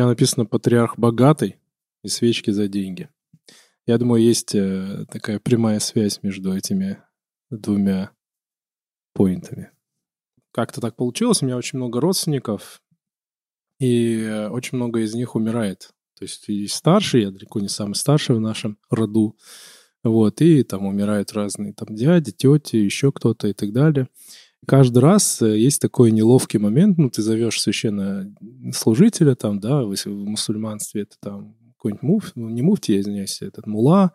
меня написано «Патриарх богатый» и «Свечки за деньги». Я думаю, есть э, такая прямая связь между этими двумя поинтами. Как-то так получилось. У меня очень много родственников, и э, очень много из них умирает. То есть и старший, я далеко не самый старший в нашем роду, вот, и там умирают разные там дяди, тети, еще кто-то и так далее. Каждый раз э, есть такой неловкий момент, ну, ты зовешь священнослужителя там, да, в мусульманстве это там какой-нибудь муф, ну, не муфти, я извиняюсь, этот мула,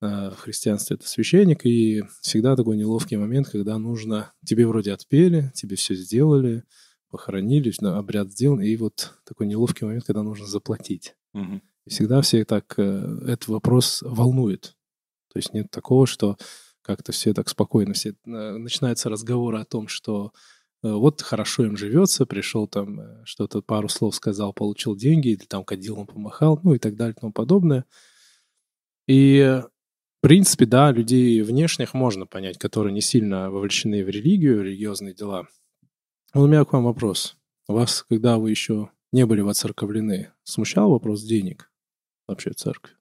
а в христианстве это священник, и всегда такой неловкий момент, когда нужно, тебе вроде отпели, тебе все сделали, похоронили, обряд сделан, и вот такой неловкий момент, когда нужно заплатить. И всегда все так, э, этот вопрос волнует. То есть нет такого, что как-то все так спокойно, все, э, начинается разговор о том, что э, вот хорошо им живется, пришел там, э, что-то пару слов сказал, получил деньги, или там кадилом помахал, ну и так далее и тому подобное. И, в принципе, да, людей внешних можно понять, которые не сильно вовлечены в религию, в религиозные дела. Но у меня к вам вопрос. Вас, когда вы еще не были воцерковлены, смущал вопрос денег вообще в церкви?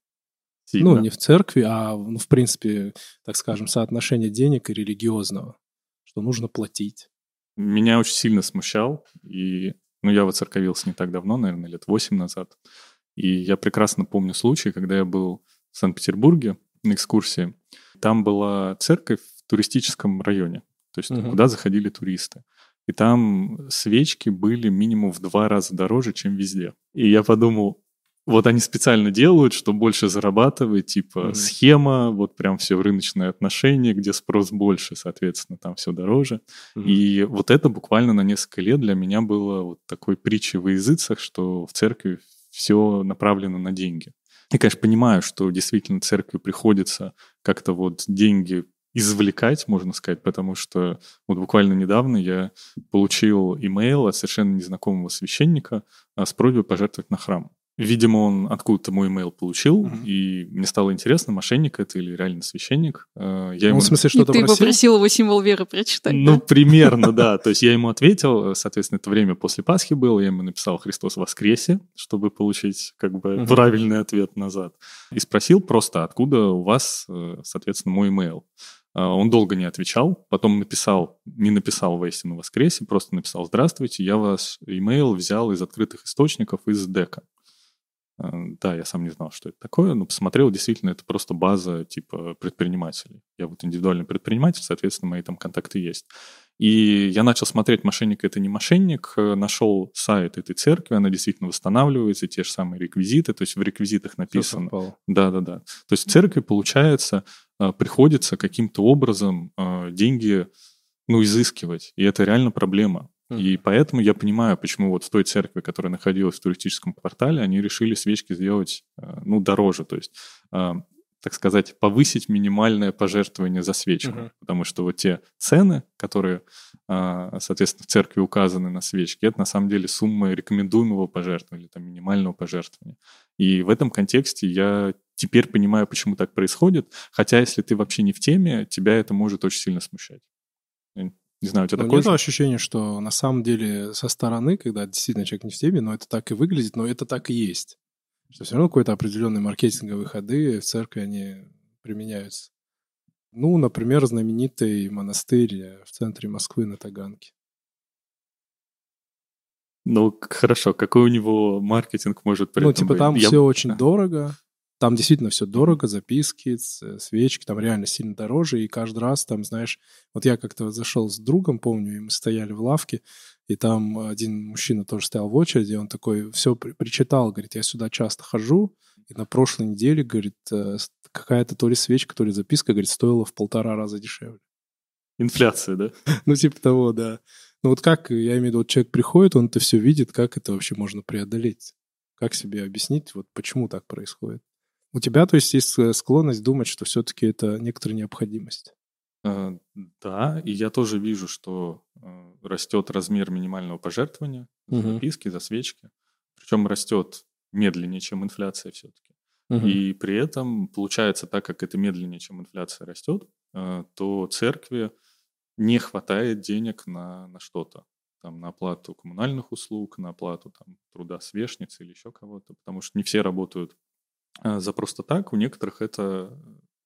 Сильно. Ну, не в церкви, а, ну, в принципе, так скажем, соотношение денег и религиозного, что нужно платить. Меня очень сильно смущал, и, ну, я воцерковился не так давно, наверное, лет 8 назад, и я прекрасно помню случай, когда я был в Санкт-Петербурге на экскурсии. Там была церковь в туристическом районе, то есть Мгм. куда заходили туристы. И там свечки были минимум в два раза дороже, чем везде. И я подумал, вот они специально делают, что больше зарабатывать, типа Мгм. схема, вот прям все рыночные отношения, где спрос больше, соответственно, там все дороже. И вот это буквально на несколько лет для меня было вот такой притчей во языцах, что в церкви все направлено на деньги. Я, конечно, понимаю, что действительно церкви приходится как-то вот деньги извлекать, можно сказать, потому что вот буквально недавно я получил имейл от совершенно незнакомого священника а, с просьбой пожертвовать на храм. Видимо, он откуда-то мой имейл получил, Мгм. и мне стало интересно, мошенник это или реально священник. А, Я Ну, ему в смысле, И что-то ты просил? попросил его символ веры прочитать, ну, да? примерно, да. То есть я ему ответил, соответственно, это время после Пасхи было, я ему написал «Христос воскресе», чтобы получить как бы Мгм. правильный ответ назад. И спросил просто, откуда у вас, э, соответственно, мой имейл. Он долго не отвечал, потом написал, не написал «Воистину воскресе», просто написал «Здравствуйте, я ваш имейл взял из открытых источников из дека». А, Да, я сам не знал, что это такое, но посмотрел, действительно, это просто база типа предпринимателей. Я вот индивидуальный предприниматель, соответственно, мои там контакты есть. И я начал смотреть, мошенник это не мошенник, э, нашел сайт этой церкви, она действительно восстанавливается, те же самые реквизиты, то есть в реквизитах написано. совпало. Да, да, да. То есть в церкви, получается, э, приходится каким-то образом э, деньги, ну, изыскивать. И это реально проблема. И поэтому я понимаю, почему вот в той церкви, которая находилась в туристическом квартале, они решили свечки сделать, э, ну, дороже. То есть, э, так сказать, повысить минимальное пожертвование за свечку. Мгм. Потому что вот те цены, которые, э, соответственно, в церкви указаны на свечки, это на самом деле сумма рекомендуемого пожертвования или там минимального пожертвования. И в этом контексте я теперь понимаю, почему так происходит. Хотя, если ты вообще не в теме, тебя это может очень сильно смущать. Я Не знаю, у тебя Но такое нет же? ощущения, что на самом деле со стороны, когда действительно человек не в теме, но это так и выглядит, но это так и есть. Что все равно какой-то определенные маркетинговые ходы в церкви, они применяются. Ну, например, знаменитый монастырь э, в центре Москвы на Таганке. Ну, хорошо, какой у него маркетинг может при ну, типа быть? там Я- все очень да. дорого. Там действительно все дорого, записки, ц- свечки, там реально сильно дороже. И каждый раз там, знаешь, вот я как-то зашел с другом, помню, и мы стояли в лавке, и там один мужчина тоже стоял в очереди, он такой все причитал, говорит, я сюда часто хожу, и на прошлой неделе, говорит, э, какая-то то ли свечка, то ли записка, говорит, стоила в полтора раза дешевле. Инфляция, да? Ну, типа того, да. Ну, вот как, я имею в виду, вот человек приходит, он это все видит, как это вообще можно преодолеть? Как себе объяснить, вот почему так происходит? У тебя, то есть, есть э, склонность думать, что все-таки это некоторая необходимость. Э, Да, и я тоже вижу, что э, растет размер минимального пожертвования за записки, за свечки. Причем растет медленнее, чем инфляция все-таки. И при этом получается, так как это медленнее, чем инфляция растет, то церкви не хватает денег на, на что-то. там, на оплату коммунальных услуг, на оплату там, труда свешницы или еще кого-то, потому что не все работают за просто так, у некоторых это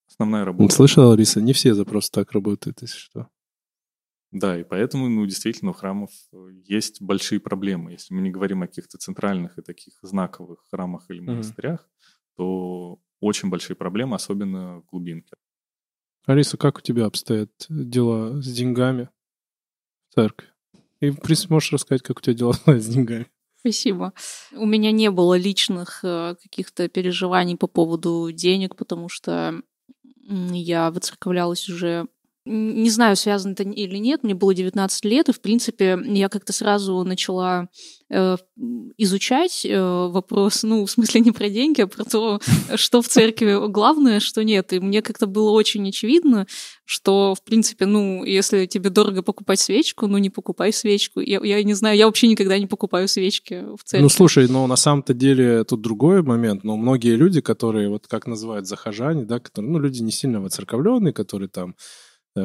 основная работа. Слышала, Лариса, не все за просто так работают, если что. Да, и поэтому, ну, действительно, у храмов э, есть большие проблемы. Если мы не говорим о каких-то центральных и таких знаковых храмах или монастырях, mm-hmm. то очень большие проблемы, особенно в глубинке. Алиса, как у тебя обстоят дела с деньгами в церкви? И, в принципе, можешь рассказать, как у тебя дела с деньгами? Спасибо. У меня не было личных э, каких-то переживаний по поводу денег, потому что я выцерковлялась уже не знаю, связано это или нет, мне было 19 лет, и, в принципе, я как-то сразу начала э, изучать э, вопрос, ну, в смысле не про деньги, а про то, что в церкви главное, что нет. И мне как-то было очень очевидно, что, в принципе, ну, если тебе дорого покупать свечку, ну, не покупай свечку. Я, я не знаю, я вообще никогда не покупаю свечки в церкви. Ну, слушай, ну, на самом-то деле тут другой момент, но многие люди, которые, вот как называют захожане, да, которые, ну, люди не сильно воцерковленные, которые там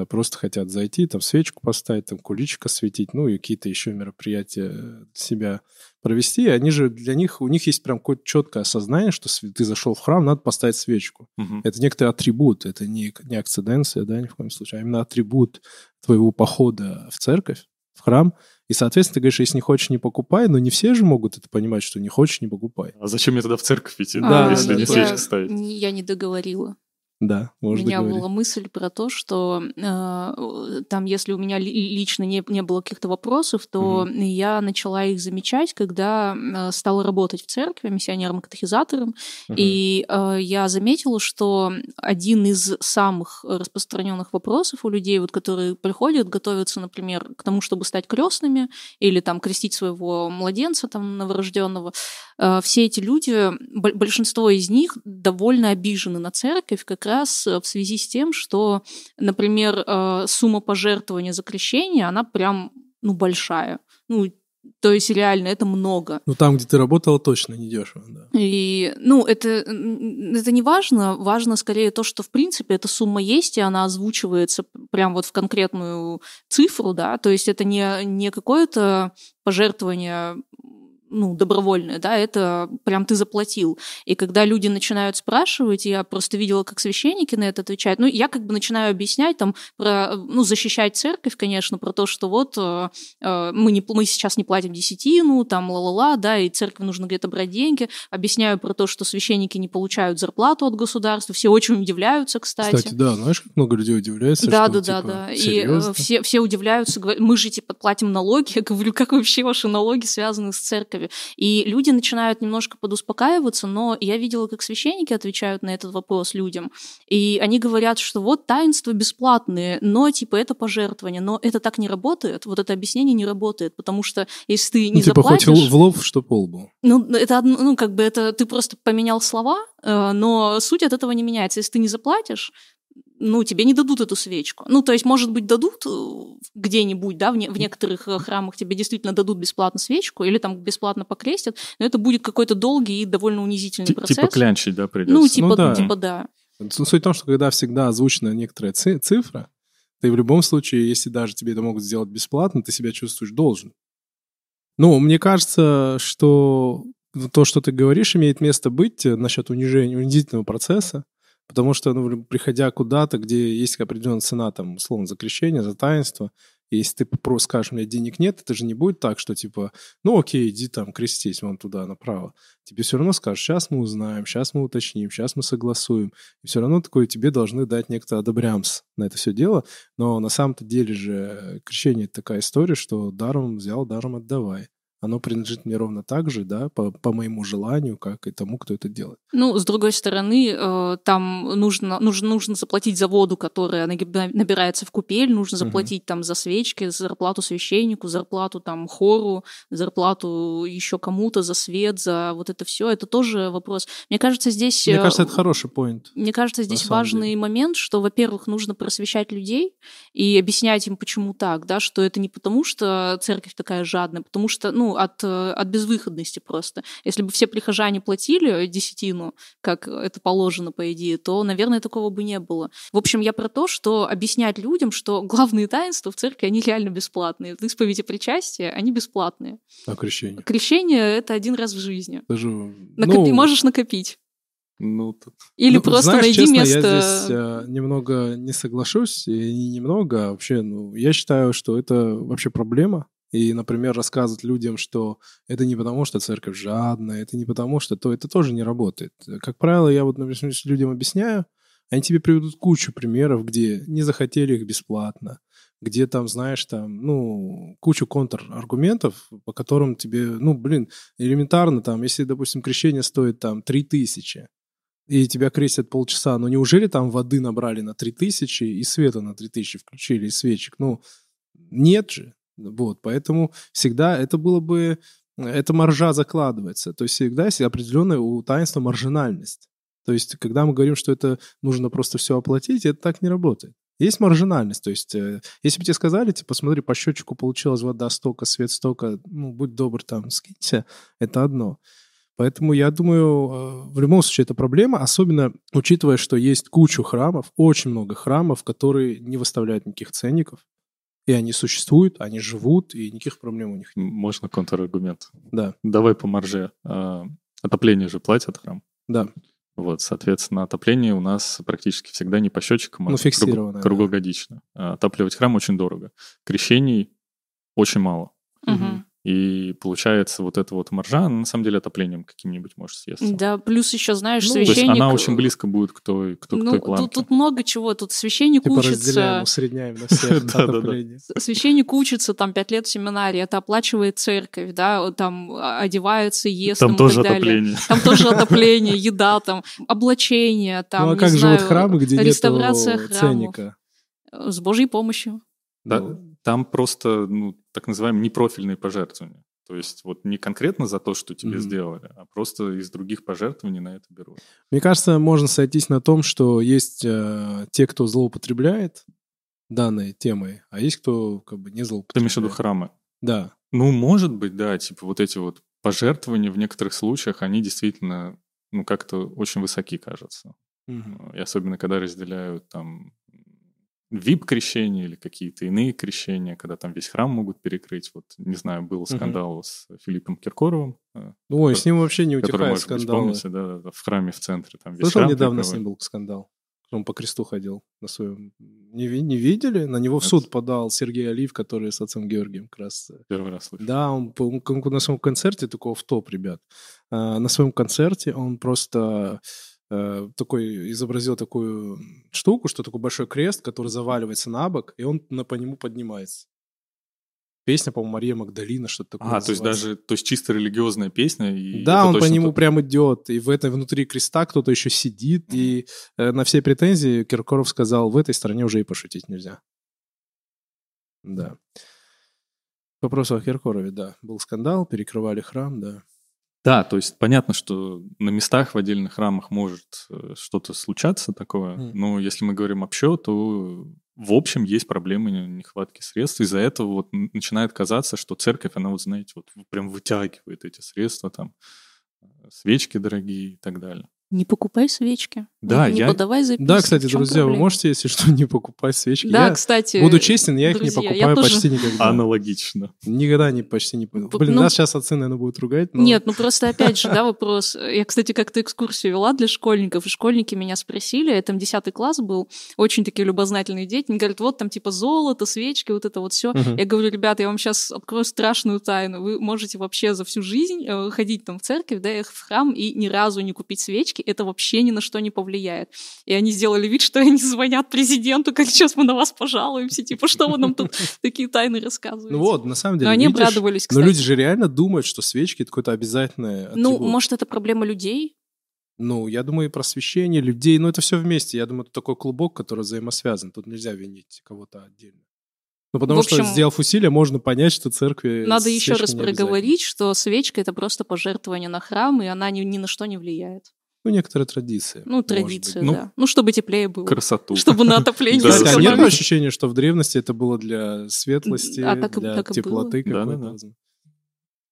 просто хотят зайти, там свечку поставить, там куличка светить, ну и какие-то еще мероприятия себя провести. Они же для них, у них есть прям какое-то четкое осознание, что ты зашел в храм, надо поставить свечку. Угу. Это некоторый атрибут, это не, не акциденция, да, ни в коем случае, а именно атрибут твоего похода в церковь, в храм. И, соответственно, ты говоришь, если не хочешь, не покупай, но не все же могут это понимать, что не хочешь, не покупай. А зачем мне тогда в церковь идти, да, если да, не свечку ставить? Я не договорила. Да, можно У меня говорить. была мысль про то, что э, там, если у меня лично не, не было каких-то вопросов, то угу. я начала их замечать, когда э, стала работать в церкви миссионером-катехизатором, угу. и э, я заметила, что один из самых распространенных вопросов у людей, вот, которые приходят, готовятся, например, к тому, чтобы стать крестными или там крестить своего младенца там новорожденного, все эти люди, большинство из них довольно обижены на церковь, как раз э, в связи с тем, что, например, э, сумма пожертвования за крещение, она прям, ну, большая. Ну, то есть реально это много. Ну там, где ты работала, точно не дешево, да. И, ну, это, это не важно. Важно скорее то, что, в принципе, эта сумма есть, и она озвучивается прям вот в конкретную цифру, да. То есть это не, не какое-то пожертвование ну, добровольное, да, это прям ты заплатил. И когда люди начинают спрашивать, я просто видела, как священники на это отвечают, ну, я как бы начинаю объяснять там про, ну, защищать церковь, конечно, про то, что вот э, э мы, не, мы сейчас не платим десятину, там, ла-ла-ла, да, и церкви нужно где-то брать деньги. Объясняю про то, что священники не получают зарплату от государства, все очень удивляются, кстати. Кстати, да, знаешь, как много людей удивляется, Да, что, да, типа, да, да. И все, все удивляются, говорят, мы же, типа, платим налоги. Я говорю, как вообще ваши налоги связаны с церковью? Церкви. И люди начинают немножко подуспокаиваться, но я видела, как священники отвечают на этот вопрос людям. И они говорят, что вот таинства бесплатные, но типа это пожертвование. Но это так не работает, вот это объяснение не работает, потому что если ты не ну, типа заплатишь... хоть в лоб, что полбу. Ну, это, ну, как бы это ты просто поменял слова, э, но суть от этого не меняется. Если ты не заплатишь, ну, тебе не дадут эту свечку. Ну, то есть, может быть, дадут э, где-нибудь, да, в, не, в некоторых э, храмах тебе действительно дадут бесплатно свечку или там бесплатно покрестят, но это будет какой-то долгий и довольно унизительный Т- процесс. Типа клянчить, да, придется? Ну, типа, ну, да. типа да. Суть в том, что когда всегда озвучена некоторая цифра, ты в любом случае, если даже тебе это могут сделать бесплатно, ты себя чувствуешь должен. Ну, мне кажется, что то, что ты говоришь, имеет место быть э, насчет унижения, унизительного процесса. Потому что, ну, приходя куда-то, где есть определенная цена, там, условно, за крещение, за таинство, если ты просто скажешь, у меня денег нет, это же не будет так, что типа, ну окей, иди там крестись вон туда направо. Тебе все равно скажут, сейчас мы узнаем, сейчас мы уточним, сейчас мы согласуем. И все равно такое тебе должны дать некто одобрямс на это все дело. Но на самом-то деле же крещение это такая история, что даром взял, даром отдавай оно принадлежит мне ровно так же, да, по, по моему желанию, как и тому, кто это делает. Ну, с другой стороны, э, там нужно, нужно, нужно заплатить за воду, которая набирается в купель, нужно заплатить угу. там за свечки, зарплату священнику, зарплату там хору, зарплату еще кому-то за свет, за вот это все. Это тоже вопрос. Мне кажется, здесь... Мне кажется, это хороший поинт. Мне кажется, здесь важный деле. момент, что, во-первых, нужно просвещать людей и объяснять им, почему так, да, что это не потому, что церковь такая жадная, потому что, ну, ну, от, э, от безвыходности просто. Если бы все прихожане платили десятину, как это положено, по идее, то, наверное, такого бы не было. В общем, я про то, что объяснять людям, что главные таинства в церкви, они реально бесплатные. Исповедь и причастие, они бесплатные. А крещение? Крещение — это один раз в жизни. Даже, Накопи, ну, можешь накопить. Ну, тут- Или Ну, просто знаешь, найди честно, место. Я здесь э, немного не соглашусь, и не немного, а вообще, ну, я считаю, что это вообще проблема. И, например, рассказывать людям, что это не потому, что церковь жадная, это не потому, что то, это тоже не работает. Как правило, я вот, например, людям объясняю, они тебе приведут кучу примеров, где не захотели их бесплатно, где там, знаешь, там, ну, кучу контраргументов, по которым тебе, ну, блин, элементарно там, если, допустим, крещение стоит там 3000, и тебя крестят полчаса, но неужели там воды набрали на 3000 и света на 3000 включили, и свечек? Ну, нет же. Вот, поэтому всегда это было бы, эта маржа закладывается. То есть всегда есть определенная у таинства маржинальность. То есть когда мы говорим, что это нужно просто все оплатить, это так не работает. Есть маржинальность, то есть э, если бы тебе сказали, типа, смотри, по счетчику получилась вода столько, свет столько, ну, будь добр, там, скинься, это одно. Поэтому я думаю, э, в любом случае это проблема, особенно учитывая, что есть кучу храмов, очень много храмов, которые не выставляют никаких ценников, и они существуют, они живут, и никаких проблем у них нет. можно контраргумент. Да, Давай по марже. А, Отопление же платят храм. да. Вот, соответственно, отопление у нас практически всегда не по счетчикам, а Ну, круг- да. круглогодично. А Отапливать храм очень дорого. Крещений очень мало. Мгм. И получается вот эта вот маржа, она на самом деле отоплением каким-нибудь может съесться. Да, плюс еще, знаешь, Ну, То есть священник... она очень близко будет к той, к той, к Ну, той тут, планке. тут много чего. Тут священник Типа разделяем, учится, усредняем на всех Да-да-да. отопление. священник учится там пять лет в семинарии, это оплачивает церковь, да, там а, одевается, ест Там и тоже так далее. отопление. Там тоже отопление, еда, там облачение, там, Ну а как же вот храмы, где храмов. ценника? С Божьей помощью. Да, Ну. Там просто, ну, так называемые непрофильные пожертвования. То есть вот не конкретно за то, что тебе Мгм. сделали, а просто из других пожертвований на это берут. Мне кажется, можно сойтись на том, что есть э, те, кто злоупотребляет данной темой, а есть кто как бы не Ты злоупотребляет. имеешь в виду храмы? Да. Ну, может быть, да, типа вот эти вот пожертвования в некоторых случаях, они действительно, ну, как-то очень высоки кажутся. Мгм. И особенно, когда разделяют там вип-крещения или какие-то иные крещения, когда там весь храм могут перекрыть. Вот, не знаю, был скандал с Филиппом Киркоровым, э, Ой, с ним вообще не который, утихает скандалы. помните, да, в храме в центре. Там весь Слышал, храм недавно с перекрывали. ним был скандал. Он по кресту ходил на своем... Не, не видели? На него в суд подал Сергей Алиев, который с отцом Георгием как раз. э, Первый раз слышу. Да, он, он как- на своем концерте, такого в топ, ребят, а, на своем концерте он просто э, такой изобразил такую штуку, что такой большой крест, который заваливается на бок, и он на, по нему поднимается. Песня, по-моему, Мария Магдалина, что-то такое. А, то есть называется. даже, то есть чисто религиозная песня. И Да, он по нему то- прям идет, и в этой внутри креста кто-то еще сидит, и э, на все претензии Киркоров сказал, в этой стране уже и пошутить нельзя. Да. К вопросу о Киркорове, да. Был скандал, перекрывали храм, да. Да, то есть понятно, что на местах в отдельных храмах может э, что-то случаться такое, Мгм. но если мы говорим общо, то в общем есть проблемы не- нехватки средств. Из-за этого вот начинает казаться, что церковь, она вот, знаете, вот прям вытягивает эти средства, там, э, свечки дорогие и так далее. Не покупай свечки. Да, не я- подавай записки. Да, кстати, друзья, вы проблема? можете, если что, не покупать свечки. Да, я кстати. буду честен, я их не друзья, покупаю тоже- почти никогда. Аналогично. Никогда не, почти не... П- Блин, ну- нас сейчас отцы, наверное, будут ругать, но... Нет, ну просто опять же, да, вопрос. Я, кстати, как-то экскурсию вела для школьников, и школьники меня спросили, там 10 класс был, очень такие любознательные дети, они говорят, вот там типа золото, свечки, вот это вот все. Я говорю, ребята, я вам сейчас открою страшную тайну. Вы можете вообще за всю жизнь э, ходить там в церковь, да, в храм и ни разу не купить свечки. Это вообще ни на что не повлияет. И они сделали вид, что они звонят президенту, как сейчас мы на вас пожалуемся. Типа, что вы нам тут такие тайны рассказываете? Ну вот, на самом деле, Но они видишь, обрадовались, Но кстати. люди же реально думают, что свечки — это какое-то обязательное Ну, атрибут. может, это проблема людей? Ну, я думаю, и просвещение людей, ну, это все вместе. Я думаю, это такой клубок, который взаимосвязан. Тут нельзя винить кого-то отдельно. Ну, потому В общем, что, сделав усилия, можно понять, что церкви Надо еще раз проговорить, что свечка это просто пожертвование на храм, и она ни, ни на что не влияет. Ну, некоторые традиции. Ну, быть. Ну, да. Ну, чтобы теплее было. Красоту. Чтобы на отопление Да, а нет ощущения, что в древности это было для светлости, А для теплоты какой-то?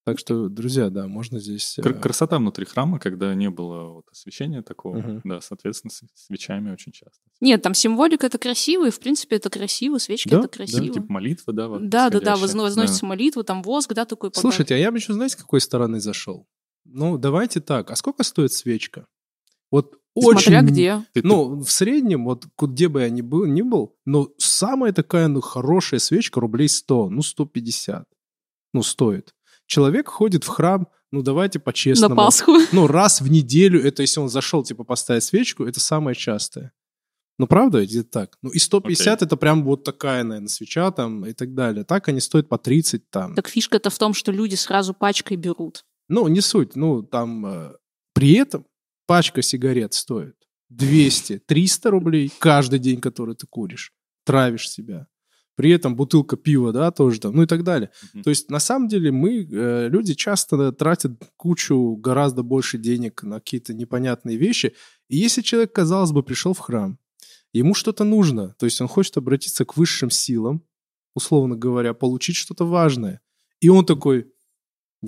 Так что, друзья, да, можно здесь... Кр- э, Красота внутри храма, когда не было вот освещения такого. Мгм. Да, соответственно, с свечами очень часто. Нет, там символика это красиво, и в принципе это красиво, свечки Да, это да, красиво. Типа молитва, да? вот Да, да, да, возносится молитва, там воск, да, такой подарок. Слушайте, а я бы еще, знаете, с какой стороны зашел? Ну, давайте так. А сколько стоит свечка? Вот Смотря очень... где. Ты- ты- Ну, в среднем, вот где бы я ни был, ни был, но самая такая, ну, хорошая свечка рублей 100, ну, 150. Ну, стоит. Человек ходит в храм, ну, давайте на по-честному. Пасху. Ну, раз в неделю, это если он зашел, типа, поставить свечку, это самое частое. Ну, правда, где-то так. Ну, и 150 это прям вот такая, наверное, свеча там и так далее. Так они стоят по 30 там. Так фишка-то в том, что люди сразу пачкой берут. Ну, не суть. Ну, там э, при этом пачка сигарет стоит 200, 300 рублей каждый день, который ты куришь. Травишь себя. При этом бутылка пива, да, тоже там, ну и так далее. Мгм. То есть, на самом деле, мы, э, люди часто тратят кучу, гораздо больше денег на какие-то непонятные вещи. И если человек, казалось бы, пришел в храм, ему что-то нужно, то есть он хочет обратиться к высшим силам, условно говоря, получить что-то важное. И он такой,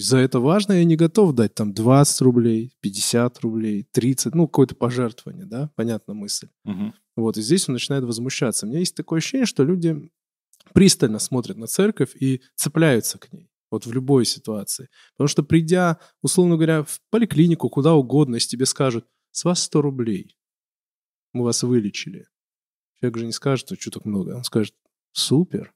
за это важно, я не готов дать там 20 рублей, 50 рублей, 30, ну, какое-то пожертвование, да, понятна мысль. Мгм. Вот, и здесь он начинает возмущаться. У меня есть такое ощущение, что люди пристально смотрят на церковь и цепляются к ней. Вот в любой ситуации. Потому что придя, условно говоря, в поликлинику, куда угодно, если тебе скажут, с вас 100 рублей, мы вас вылечили. Человек же не скажет, что так много. Он скажет, супер.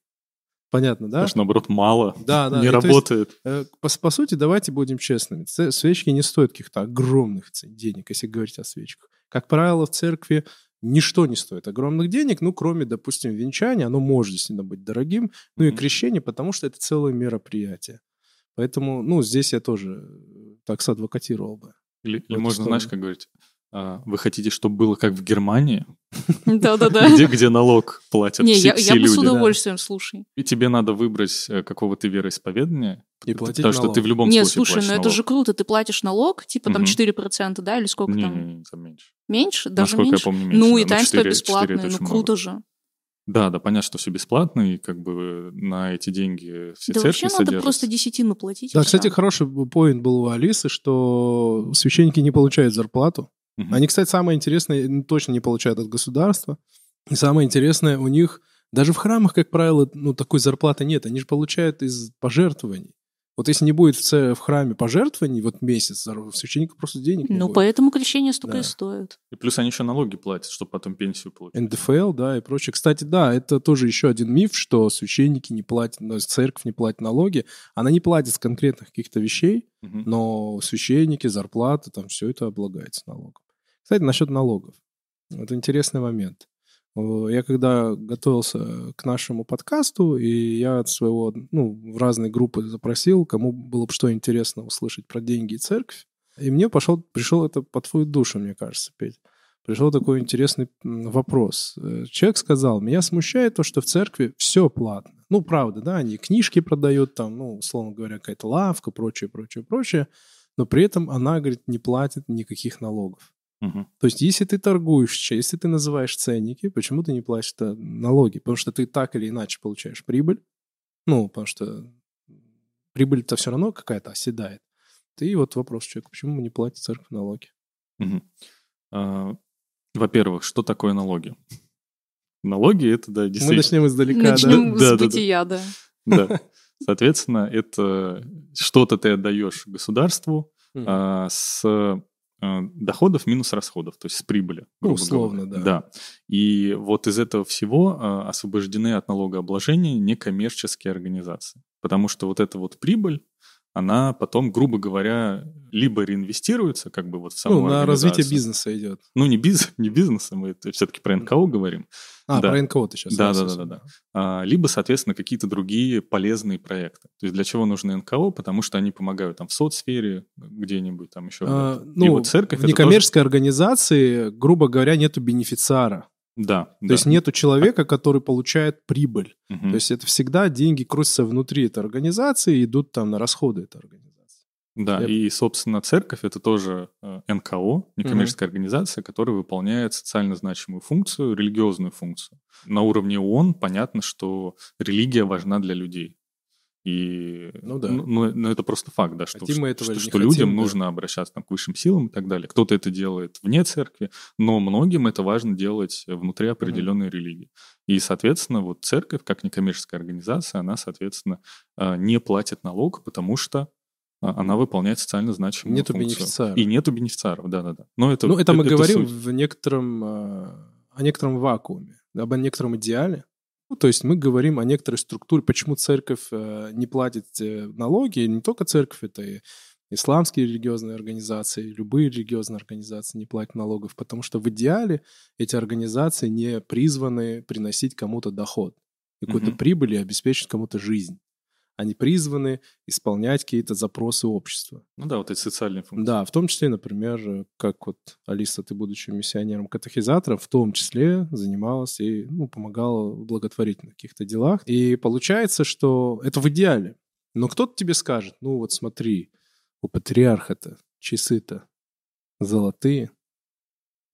Понятно, да? Потому что, наоборот, мало, Да, да. не И есть, работает. Э, По, по сути, давайте будем честными. Свечки не стоят каких-то огромных денег, если говорить о свечках. Как правило, в церкви ничто не стоит огромных денег, ну, кроме, допустим, венчания. Оно может действительно быть дорогим. Ну и Мгм. крещение, потому что это целое мероприятие. Поэтому, ну, здесь я тоже э, так садвокатировал бы. Или, или можно, знаешь, сторону. как говорить, вы хотите, чтобы было как в Германии, Да-да-да. где, где налог платят Не, все, я, все я бы с люди, удовольствием, слушай. и тебе надо выбрать, э, какого ты вероисповедания, И платить потому что налог. ты в любом Не, случае слушай, платишь ну это же круто, ты платишь налог, типа там Мгм. 4%, да, или сколько Не, там? не, не, там меньше. Меньше? Даже Насколько меньше? я помню, меньше. ну да. и Ну, таинство 4 4 бесплатное, ну круто много. же. Да, да, понятно, что все бесплатно, и как бы на эти деньги все Да церкви вообще надо содержатся. просто десятину платить. Да, кстати, хороший поинт был у Алисы, что священники не получают зарплату. Мгм. Они, кстати, самое интересное, ну, точно не получают от государства. И самое интересное, у них даже в храмах, как правило, ну, такой зарплаты нет. Они же получают из пожертвований. Вот если не будет в, в храме пожертвований вот месяц, у священника просто денег не Ну, будет. поэтому крещение столько Да. и стоит. И плюс они еще налоги платят, чтобы потом пенсию получить. НДФЛ, да, и прочее. Кстати, да, это тоже еще один миф, что священники не платят, ну, церковь не платит налоги. Она не платит с конкретных каких-то вещей, Мгм. но священники, зарплаты, там все это облагается налогом. Кстати, насчет налогов. Это интересный момент. Я когда готовился к нашему подкасту, и я от своего, ну, в разные группы запросил, кому было бы что интересно услышать про деньги и церковь. И мне пошел, пришел это по твою душу, мне кажется, Петь. Пришел такой интересный вопрос. Э, Человек сказал, меня смущает то, что в церкви все платно. Ну, правда, да, они книжки продают, там, ну, условно говоря, какая-то лавка, прочее, прочее, прочее. Но при этом она, говорит, не платит никаких налогов. Мгм. То есть, если ты торгуешь, если ты называешь ценники, почему ты не платишь налоги? Потому что ты так или иначе получаешь прибыль. Ну, потому что прибыль-то все равно какая-то оседает. Ты вот вопрос человеку, почему не платит церковь налоги? Мгм. А, Во-первых, что такое налоги? Налоги это, да, Мы действительно... начнем издалека, Начнем Да, с да, да. бытия, да. Да. Соответственно, это что-то ты отдаешь государству да? а, с доходов минус расходов, то есть с прибыли. Ну, грубо условно, говоря. да. И вот из этого всего а, освобождены от налогообложения некоммерческие организации. Потому что вот эта вот прибыль, она потом, грубо говоря, либо реинвестируется как бы вот в саму Ну, на развитие бизнеса идет. Ну, не, биз, не бизнеса, мы все-таки про НКО говорим. А, Да. про НКО ты сейчас. Да, да, да, да, да. А, либо, соответственно, какие-то другие полезные проекты. То есть для чего нужны НКО? Потому что они помогают там в соцсфере где-нибудь там еще. А, ну, И вот церковь в некоммерческой организации, грубо говоря, нету бенефициара. Да, То есть нету человека, который получает прибыль. Мгм. То есть это всегда деньги крутятся внутри этой организации и идут там на расходы этой организации. Да, Я- и, собственно, церковь это тоже э, НКО, некоммерческая организация, которая выполняет социально значимую функцию, религиозную функцию. На уровне ООН понятно, что религия важна для людей. И, Ну да. ну, ну, ну, это просто факт, да, что, Хотим мы этого что, что хотим, людям да. нужно обращаться там, к высшим силам и так далее. Кто-то это делает вне церкви, но многим это важно делать внутри определенной религии. И, соответственно, вот церковь, как некоммерческая организация, она, соответственно, а, не платит налог, потому что а, она выполняет социально значимую Нету функцию. бенефициаров. И нету бенефициаров, да-да-да. Но это, Ну, это мы говорим суть. в некотором, э, о некотором вакууме, об о некотором идеале. Ну, то есть мы говорим о некоторой структуре, почему церковь э, не платит э, налоги, не только церковь, это и исламские религиозные организации, любые религиозные организации не платят налогов, потому что в идеале эти организации не призваны приносить кому-то доход, какую-то Мгм. прибыль и обеспечить кому-то жизнь. Они призваны исполнять какие-то запросы общества. Ну да, вот эти социальные функции. Да, в том числе, например, как вот Алиса, ты, будучи миссионером-катехизатором, в том числе занималась и ну, помогала в благотворительных каких-то делах. И получается, что это в идеале. Но кто-то тебе скажет, ну вот смотри, у патриарха-то часы-то золотые,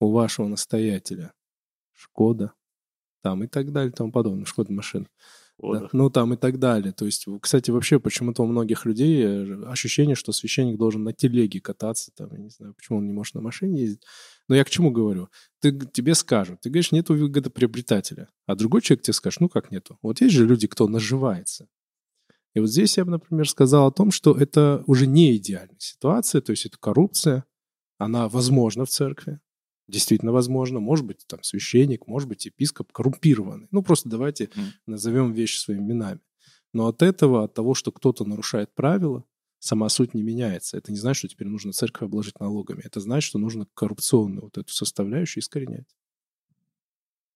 у вашего настоятеля Шкода, там и так далее, и тому подобное, Шкода машина. Вот, Да. Ну, там и так далее. То есть, кстати, вообще почему-то у многих людей э, ощущение, что священник должен на телеге кататься, там, я не знаю, почему он не может на машине ездить. Но я к чему говорю? Ты, тебе скажут, ты говоришь, нету выгодоприобретателя. А другой человек тебе скажет, ну как нету? Вот есть же люди, кто наживается. И вот здесь я бы, например, сказал о том, что это уже не идеальная ситуация, то есть это коррупция, она возможна в церкви, действительно возможно, может быть, там священник, может быть, епископ коррумпированный. Ну, просто давайте Мгм. назовем вещи своими именами. Но от этого, от того, что кто-то нарушает правила, сама суть не меняется. Это не значит, что теперь нужно церковь обложить налогами. Это значит, что нужно коррупционную вот эту составляющую искоренять.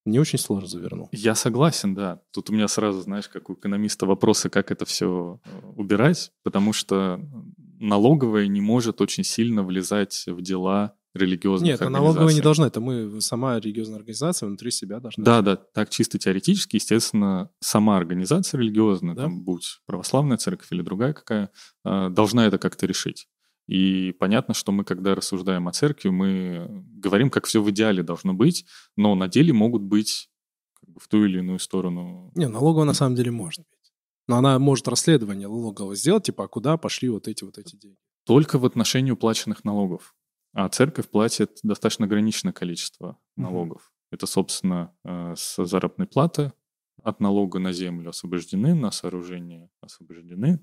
Не очень сложно завернул. Я согласен, да. Тут у меня сразу, знаешь, как у экономиста вопросы, как это все убирать, потому что налоговая не может очень сильно влезать в дела религиозных Нет, а организаций. налоговая не должна. Это мы, сама религиозная организация внутри себя должна. Да, да, так чисто теоретически, естественно, сама организация религиозная, Да. там, будь православная церковь или другая какая, э, должна это как-то решить. И понятно, что мы, когда рассуждаем о церкви, мы говорим, как все в идеале должно быть, но на деле могут быть как бы, в ту или иную сторону. Не, налоговая на самом деле может быть. Но она может расследование налогового сделать, типа, а куда пошли вот эти вот эти деньги. Только в отношении уплаченных налогов. А церковь платит достаточно ограниченное количество налогов. Это, собственно, э, с заработной платы от налога на землю освобождены, на сооружение освобождены.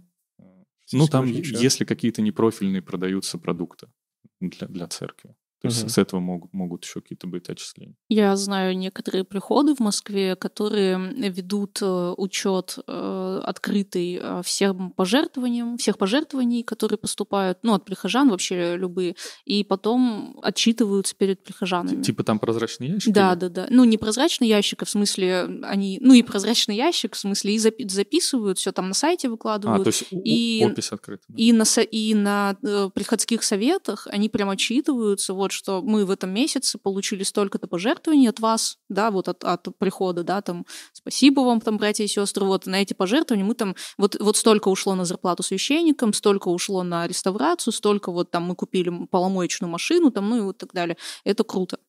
Ну, там, если какие-то непрофильные продаются продукты для, для церкви. То есть Мгм. с этого могут, могут еще какие-то быть отчисления. Я знаю некоторые приходы в Москве, которые ведут э, учет э, открытый э, всем пожертвованиям, всех пожертвований, которые поступают, ну, от прихожан вообще любые, и потом отчитываются перед прихожанами. Типа там прозрачный ящик? Да, или- да, да. Ну, не прозрачный ящик, а в смысле они... Ну, и прозрачный ящик, в смысле, и запи- записывают, все там на сайте А, выкладывают. то есть И- опись открыта. да? И на, и на приходских советах они прям отчитываются, вот что мы в этом месяце получили столько-то пожертвований от вас, да, вот от, от прихода, да, там, спасибо вам, там, братья и сестры, вот на эти пожертвования мы там, вот, вот столько ушло на зарплату священникам, столько ушло на реставрацию, столько вот там мы купили поломоечную машину, там, ну и вот так далее. Это круто.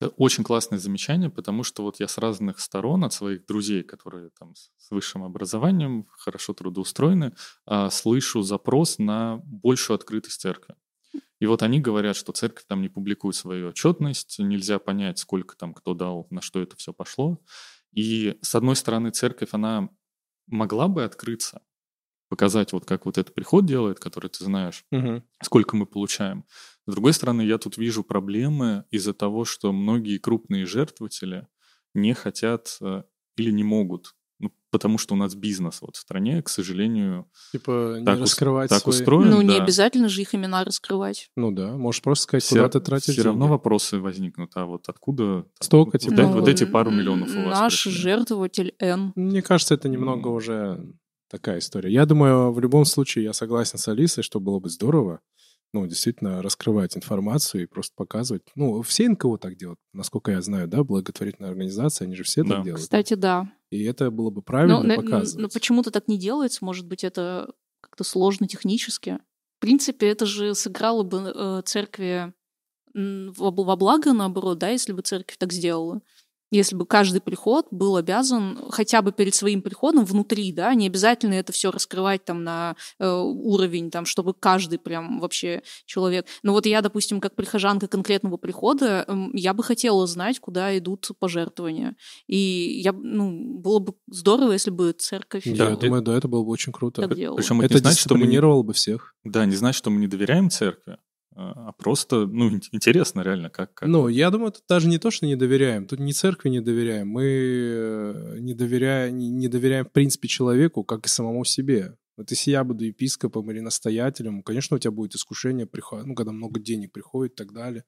Это очень классное замечание, потому что вот я с разных сторон, от своих друзей, которые там с с высшим образованием, хорошо трудоустроены, а, слышу запрос на большую открытость церкви. И вот они говорят, что церковь там не публикует свою отчетность, нельзя понять, сколько там кто дал, на что это все пошло. И с одной стороны, церковь, она могла бы открыться, показать вот как вот этот приход делает, который ты знаешь, Мгм. сколько мы получаем. С другой стороны, я тут вижу проблемы из-за того, что многие крупные жертвователи не хотят э, или не могут, ну, потому что у нас бизнес вот в стране, к сожалению, Типа не так, ус- раскрывать так свои... устроен. ну, не да. обязательно же их имена раскрывать. Ну да, можешь просто сказать, Все, куда ты тратишь все равно деньги. вопросы возникнут. А вот откуда Столько, вот, типа, эти- Ну, вот эти пару миллионов у вас Наш пришли? жертвователь Н. Мне кажется, это немного М. уже такая история. Я думаю, в любом случае я согласен с Алисой, что было бы здорово, ну, действительно, раскрывать информацию и просто показывать. Ну, все НКО так делают, насколько я знаю, да, благотворительные организации, они же все Да. так делают. Кстати, да. И это было бы Но, правильно на- показывать. но почему-то так не делается. Может быть, это как-то сложно технически. В принципе, это же сыграло бы э, церкви во благо, наоборот, да, если бы церковь так сделала. Если бы каждый приход был обязан хотя бы перед своим приходом внутри, да, не обязательно это все раскрывать там на э, уровень, там, чтобы каждый прям вообще человек. Но вот я, допустим, как прихожанка конкретного прихода, э, я бы хотела знать, куда идут пожертвования. И я, ну, было бы здорово, если бы церковь... Я думаю, да, это было бы очень круто. Причем Это не значит, что мы бы всех. Да, не значит, что мы не доверяем церкви, а а просто, ну, ин- интересно реально, как... как Ну, я думаю, тут даже не то, что не доверяем. Тут не церкви не доверяем. Мы э, не доверяем, не, не доверяем, в принципе, человеку, как и самому себе. Вот если я буду епископом или настоятелем, конечно, у тебя будет искушение, ну, когда много денег приходит и так далее.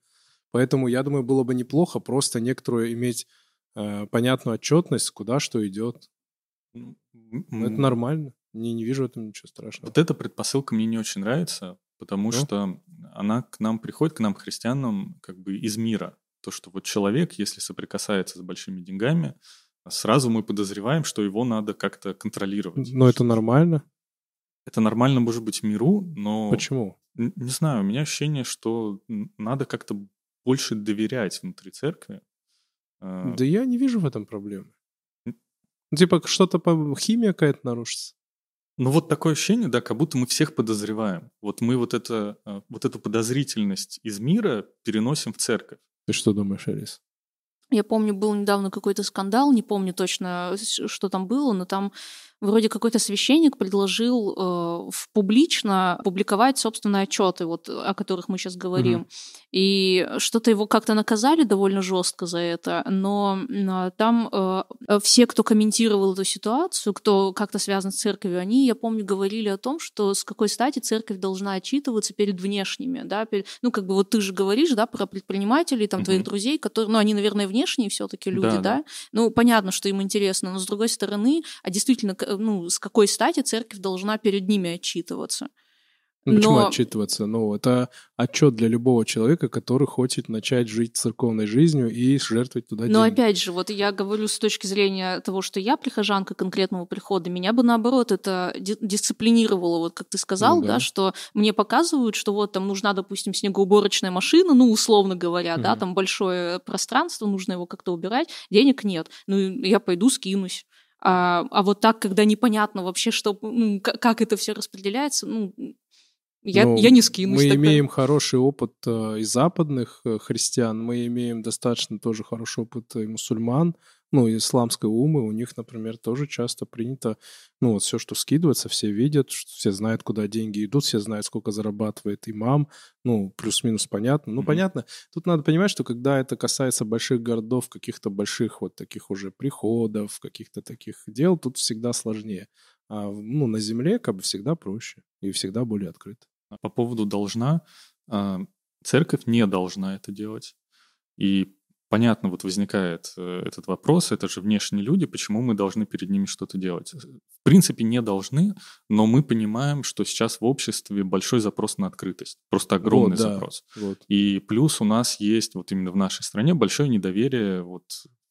Поэтому, я думаю, было бы неплохо просто некоторую иметь э, понятную отчетность, куда что идет. Ну, Это нормально. Не, не вижу в этом ничего страшного. Вот эта предпосылка мне не очень нравится, потому Ну? что она к нам приходит, к нам, христианам, как бы из мира. То, что вот человек, если соприкасается с большими деньгами, сразу мы подозреваем, что его надо как-то контролировать. Но это нормально. Это нормально, может быть, миру, но... Почему? Не знаю, у меня ощущение, что надо как-то больше доверять внутри церкви. Э, Да я не вижу в этом проблемы. Типа, что-то по... химия какая-то нарушится. Ну вот такое ощущение, да, как будто мы всех подозреваем. Вот мы вот, это, э, вот эту подозрительность из мира переносим в церковь. Ты что думаешь, Алис? Я помню, был недавно какой-то скандал, не помню точно, с- что там было, но там вроде какой-то священник предложил э, в- публично публиковать собственные отчеты, вот, о которых мы сейчас говорим. Мгм. И что-то его как-то наказали довольно жестко за это, но м, там э, э, все, кто комментировал эту ситуацию, кто как-то связан с церковью, они, я помню, говорили о том, что с какой стати церковь должна отчитываться перед внешними, да, перед- ну, как бы вот ты же говоришь, да, про предпринимателей, там, твоих Мгм. друзей, которые, ну, они, наверное, внешние все-таки люди, Да, да, да. ну, понятно, что им интересно, но с другой стороны, а действительно, ну, с какой стати церковь должна перед ними отчитываться? Ну, почему Но- отчитываться? Ну, это отчет для любого человека, который хочет начать жить церковной жизнью и жертвовать туда Но деньги. опять же, вот я говорю с точки зрения того, что я прихожанка конкретного прихода, меня бы наоборот это ди- дисциплинировало, вот как ты сказал, Ну да. да. что мне показывают, что вот там нужна, допустим, снегоуборочная машина, ну, условно говоря, да, Мгм. там большое пространство, нужно его как-то убирать, денег нет, ну, я пойду скинусь. А, а вот так, когда непонятно вообще, что, ну, как это все распределяется, ну, я, Ну, я не скинусь. Мы тогда. имеем хороший опыт э, и западных э, христиан, мы имеем достаточно тоже хороший опыт и мусульман, ну, исламской умы, у них, например, тоже часто принято, ну, вот все, что скидывается, все видят, все знают, куда деньги идут, все знают, сколько зарабатывает имам, ну, плюс-минус понятно. Ну, Мгм. понятно, тут надо понимать, что когда это касается больших городов, каких-то больших вот таких уже приходов, каких-то таких дел, тут всегда сложнее. А, ну, на земле как бы всегда проще и всегда более открыто. По поводу должна, а, церковь не должна это делать. И понятно, вот возникает э, этот вопрос, это же внешние люди, почему мы должны перед ними что-то делать? В принципе, не должны, но мы понимаем, что сейчас в обществе большой запрос на открытость, просто огромный Вот, да. запрос. Вот. И плюс у нас есть вот именно в нашей стране большое недоверие вот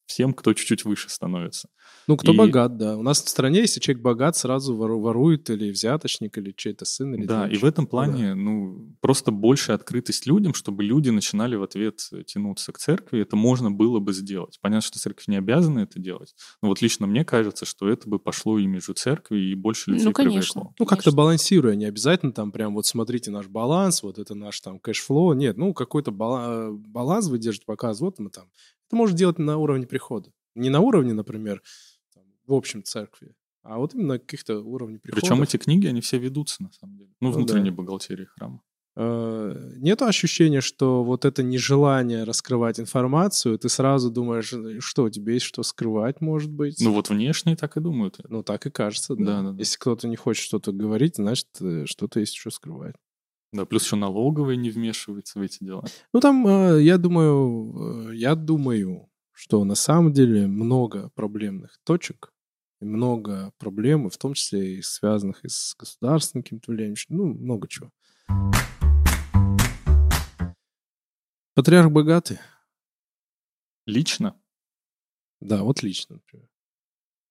всем, кто чуть-чуть выше становится. Ну, кто И- богат, да. У нас в стране, если человек богат, сразу вору- ворует или взяточник, или чей-то сын, или Да, и в этом Ну да. плане, ну, просто больше открытость людям, чтобы люди начинали в ответ тянуться к церкви, это можно было бы сделать. Понятно, что церковь не обязана это делать, но вот лично мне кажется, что это бы пошло имиджу церкви и больше людей Ну, конечно. привлекло. Ну, как-то балансируя, не обязательно там прям вот смотрите наш баланс, вот это наш там cash flow. Нет, ну, какой-то бала- баланс вы держите, показывает, вот мы там. Это можно делать на уровне прихода. Не на уровне, например, там, в общем церкви, а вот именно каких-то уровнях прихода. Причем эти книги, они все ведутся, на самом деле. Ну, Ну внутренней да. бухгалтерии храма. Э, Нету ощущения, что вот это нежелание раскрывать информацию, ты сразу думаешь, «Ну, что у тебя есть что скрывать, может быть? Ну, вот внешние так и думают. Ну, так и кажется, да. Да, да, да. Если кто-то не хочет что-то говорить, значит, э, что-то есть что скрывать. Да, плюс еще налоговые не вмешиваются в эти дела. Ну, там, э, я думаю, э, я думаю, что на самом деле много проблемных точек, много проблем, в том числе и связанных и с государственным каким-то влиянием, ну, много чего. Патриарх богатый? Лично Да, вот лично, например.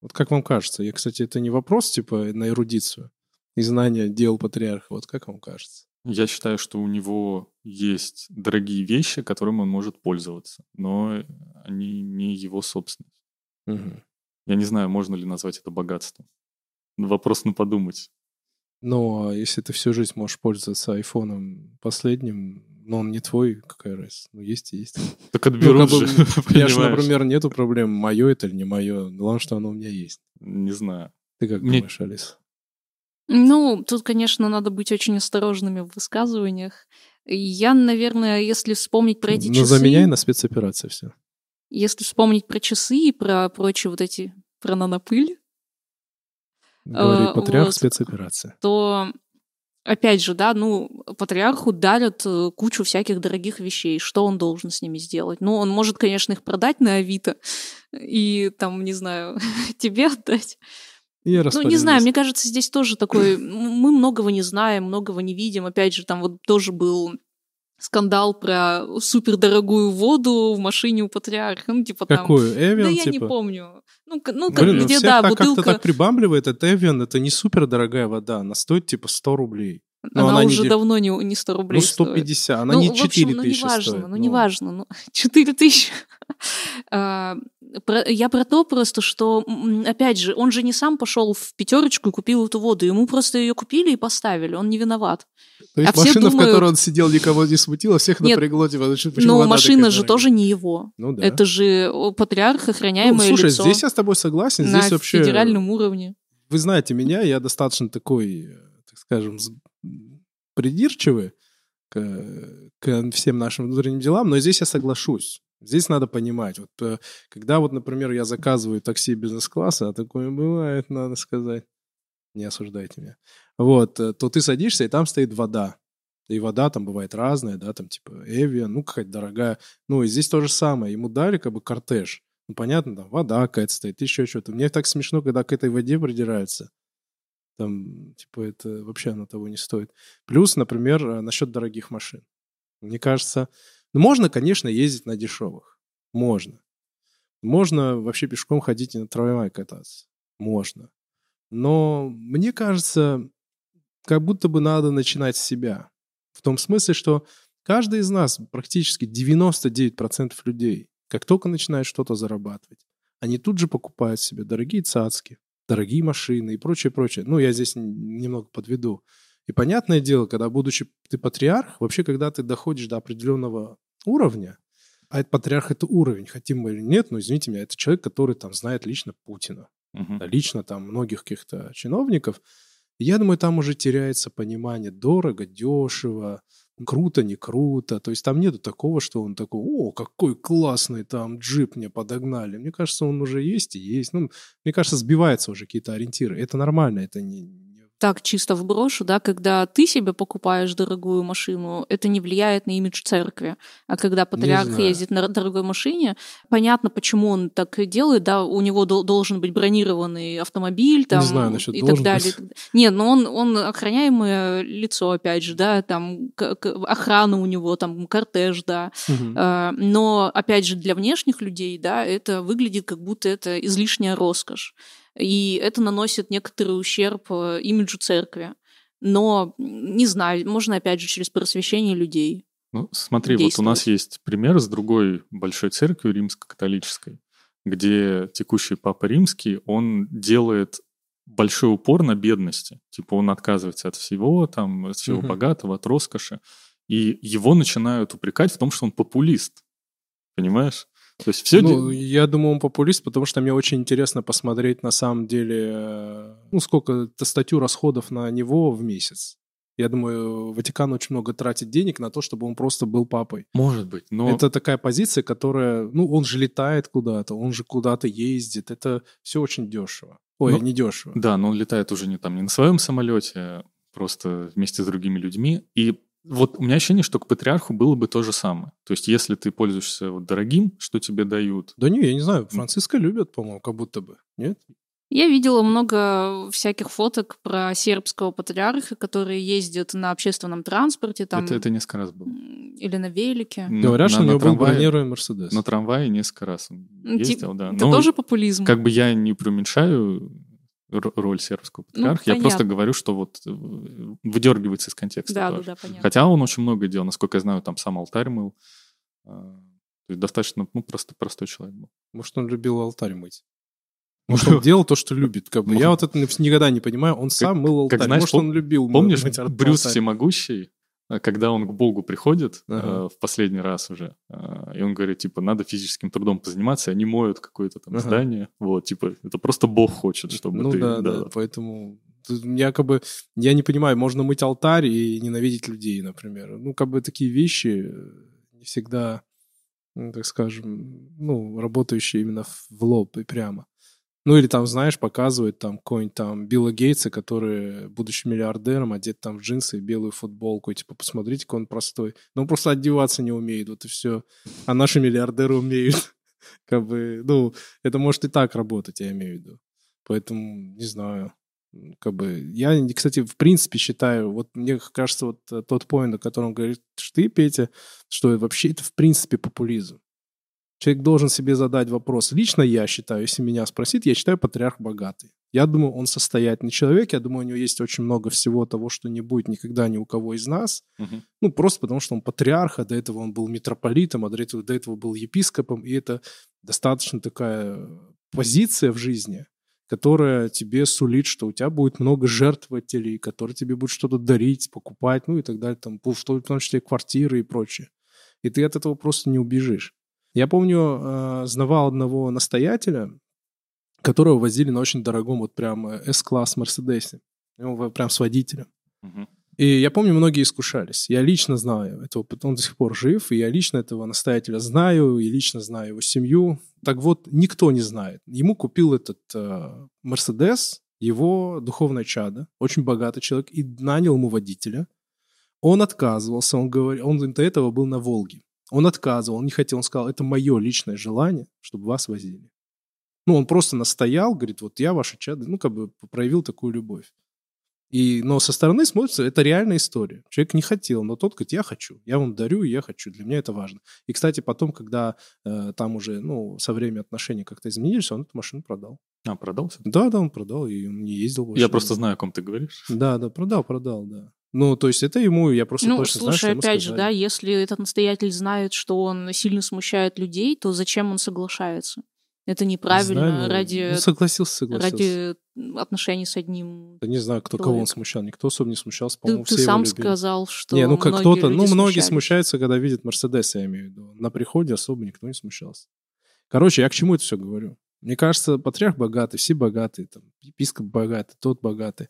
Вот как вам кажется? Я, кстати, это не вопрос, типа, на эрудицию и знание дел патриарха. Вот как вам кажется? Я считаю, что у него есть дорогие вещи, которыми он может пользоваться, но они не его собственность. Мгм. Я не знаю, можно ли назвать это богатством. Вопрос на подумать. Но а если ты всю жизнь можешь пользоваться айфоном последним, но он не твой, какая разница? Ну, есть и есть. Так отберут Ну, бы, же, У меня же, например, нету проблем, мое это или не мое. Главное, что оно у меня есть. Не знаю. Ты как Мне- думаешь, Алис? Ну, тут, конечно, надо быть очень осторожными в высказываниях. Я, наверное, если вспомнить про эти Ну, часы... заменяй на спецоперации все. Если вспомнить про часы и про прочие вот эти... Про нанопыль, Говорит Э, патриарх вот. спецоперация. то опять же, да, ну, патриарху дарят э, кучу всяких дорогих вещей. Что он должен с ними сделать? Ну, он может, конечно, их продать на Авито и там, не знаю, тебе отдать. Я Ну, не знаю, мне кажется, здесь тоже такой... Мы многого не знаем, многого не видим. Опять же, там вот тоже был скандал про супердорогую воду в машине у патриарха. Ну, типа там... Какую? Да Эвиан, я не типа? помню. Ну, ну как- Блин, ну где, всех да, так как-то бутылка, так прибамбливает, это Эвиан, это не супер дорогая вода, она стоит типа 100 рублей. Но она, она не уже де- давно не, не 100 рублей Ну, стоит. 150, она ну, не в общем, 4 ну, тысячи неважно, стоит. ну, неважно, ну, 4 тысячи. А, Я про то просто, что, опять же, он же не сам пошел в пятерочку и купил эту воду, ему просто ее купили и поставили, он не виноват. То есть а машина, в думают- которой он сидел, никого не смутила, всех Нет, напрягло, типа, ну, почему Но вода машина же дорогая? тоже не его. Ну да. Это же патриарх, Ну, охраняемое слушай, лицо здесь я с тобой согласен. на Здесь вообще... федеральном уровне. Вы знаете меня, я достаточно такой, э, так скажем, придирчивый к, к всем нашим внутренним делам, но здесь я соглашусь. Здесь надо понимать. Вот, э, когда вот, например, я заказываю такси бизнес-класса, а такое бывает, надо сказать, не осуждайте меня, вот, э, то ты садишься, и там стоит вода. И вода там бывает разная, да, там типа Эвиан, ну, какая-то дорогая. Ну, и здесь то же самое. Ему дали как бы кортеж. Ну, понятно, там вода какая-то стоит, еще что-то. Мне так смешно, когда к этой воде придираются. Там, типа, это вообще оно того не стоит. Плюс, например, э, насчет дорогих машин. Мне кажется, ну, можно, конечно, ездить на дешевых. Можно. Можно вообще пешком ходить и на трамвае кататься. Можно. Но мне кажется, как будто бы надо начинать с себя. В том смысле, что каждый из нас, практически 99% людей, как только начинает что-то зарабатывать, они тут же покупают себе дорогие цацки, дорогие машины и прочее, прочее. Ну, я здесь немного подведу. И понятное дело, когда, будучи ты патриарх, вообще, когда ты доходишь до определенного уровня, а этот патриарх — это уровень, хотим мы или нет, но, извините меня, это человек, который там знает лично Путина, Мгм. лично там многих каких-то чиновников, я думаю, там уже теряется понимание дорого, дешево, круто, не круто. То есть там нету такого, что он такой, о, какой классный там джип мне подогнали. Мне кажется, он уже есть и есть. Ну, мне кажется, сбиваются уже какие-то ориентиры. Это нормально, это не... не- Так чисто вброшу, да, когда ты себе покупаешь дорогую машину, это не влияет на имидж церкви. А когда патриарх ездит на дорогой машине, понятно, почему он так делает, да, у него дол- должен быть бронированный автомобиль, там, знаю насчет и так далее. быть. Нет, но он, он охраняемое лицо, опять же, да, там охрана у него, там кортеж, да. А, Но, опять же, для внешних людей, да, это выглядит как будто это излишняя роскошь. И это наносит некоторый ущерб э, имиджу церкви. Но, не знаю, можно, опять же, через просвещение людей. Ну, смотри, вот у нас есть пример с другой большой церковью римско-католической, где текущий папа римский, он делает большой упор на бедности. Типа он отказывается от всего, там, от всего Мгм. богатого, от роскоши. И его начинают упрекать в том, что он популист. Понимаешь? То есть все... Ну, я думаю, он популист, потому что мне очень интересно посмотреть на самом деле, ну, сколько-то статью расходов на него в месяц. Я думаю, Ватикан очень много тратит денег на то, чтобы он просто был папой. Может быть, но... Это такая позиция, которая, ну, он же летает куда-то, он же куда-то ездит. Это все очень дешево. Ой, Ну, не дешево. Да, но он летает уже не там не на своем самолете, просто вместе с другими людьми. И вот у меня ощущение, что к патриарху было бы то же самое. То есть, если ты пользуешься вот дорогим, что тебе дают, Да не, я не знаю, Франциска любят, по-моему, как будто бы. Нет? Я видела много всяких фоток про сербского патриарха, которые ездят на общественном транспорте там, это, это несколько раз было. или на велике. На- Говорят, на- что у него был бронированный Мерседес. На трамвае несколько раз он Ну, тип- ездил, да. Это Но тоже популизм. как бы я не преуменьшаю роль сербского ну, патриарха. Ну, я просто говорю, что вот э, выдергивается из контекста. Да, да, да, понятно. Хотя он очень много делал, насколько я знаю, там сам алтарь мыл. А, то есть достаточно, ну, просто простой человек был. Может, он любил алтарь мыть. Может, он делал то, что любит. Как бы. Я вот это никогда не понимаю. Он сам мыл алтарь. Как, знаешь, Может, он любил Помнишь, Брюс Всемогущий, когда он к Богу приходит ага. э, в последний раз уже, э, и он говорит, типа, надо физическим трудом позаниматься, они моют какое-то там ага. здание, вот, типа, это просто Бог хочет, чтобы ну, ты... да, да, да, поэтому якобы, я не понимаю, можно мыть алтарь и ненавидеть людей, например. Ну, как бы такие вещи э, не всегда, ну, так скажем, ну, работающие именно в лоб и прямо. Ну или там, знаешь, показывают там какой-нибудь там Билла Гейтса, который, будучи миллиардером, одет там в джинсы и белую футболку. И, типа, посмотрите, какой он простой. Но он просто одеваться не умеет, вот и все. А наши миллиардеры умеют. Как бы, ну, это может и так работать, я имею в виду. Поэтому, не знаю, как бы, я, кстати, в принципе считаю, вот мне кажется, вот тот поинт, о котором говоришь ты, Петя, что вообще это в принципе популизм. Человек должен себе задать вопрос. Лично я считаю, если меня спросить, я считаю патриарх богатый. Я думаю, он состоятельный человек. Я думаю, у него есть очень много всего того, что не будет никогда ни у кого из нас. Угу. Ну, просто потому что он патриарх, а до этого он был митрополитом, а до этого, до этого был епископом. И это достаточно такая позиция в жизни, которая тебе сулит, что у тебя будет много жертвователей, которые тебе будут что-то дарить, покупать, ну и так далее, там, в том числе квартиры и прочее. И ты от этого просто не убежишь. Я помню, э, знавал одного настоятеля, которого возили на очень дорогом, вот прям S-класс Мерседесе. Прям с водителем. Угу. И я помню, многие искушались. Я лично знаю этого, он до сих пор жив, и я лично этого настоятеля знаю, и лично знаю его семью. Так вот, никто не знает. Ему купил этот э, Мерседес его духовное чадо, очень богатый человек, и нанял ему водителя. Он отказывался, он говорил, он до этого был на Волге. Он отказывал, он не хотел, он сказал, это мое личное желание, чтобы вас возили. Ну, он просто настоял, говорит, вот я ваша чадо, ну, как бы проявил такую любовь. И, но со стороны смотрится, это реальная история. Человек не хотел, но тот говорит, я хочу, я вам дарю, я хочу, для меня это важно. И, кстати, потом, когда э, там уже, ну, со временем отношения как-то изменились, он эту машину продал. А, продался? Да, да, он продал, и он не ездил больше. Я просто знаю, о ком ты говоришь. Да, да, продал, продал, да. Ну, то есть это ему, я просто ну, точно слушай, знаю, что опять же, да, если этот настоятель знает, что он сильно смущает людей, то зачем он соглашается? Это неправильно знаю, ради... Ну, согласился, согласился. Ради отношений с одним Да не знаю, кто человеком. кого он смущал. Никто особо не смущался, по-моему, Ты, ты сам сказал, что Не, ну как кто-то... Ну, многие смущались. смущаются, когда видят Мерседес, я имею в виду. На приходе особо никто не смущался. Короче, я к чему это все говорю? Мне кажется, патриарх богатый, все богатые, там, епископ богатый, тот богатый.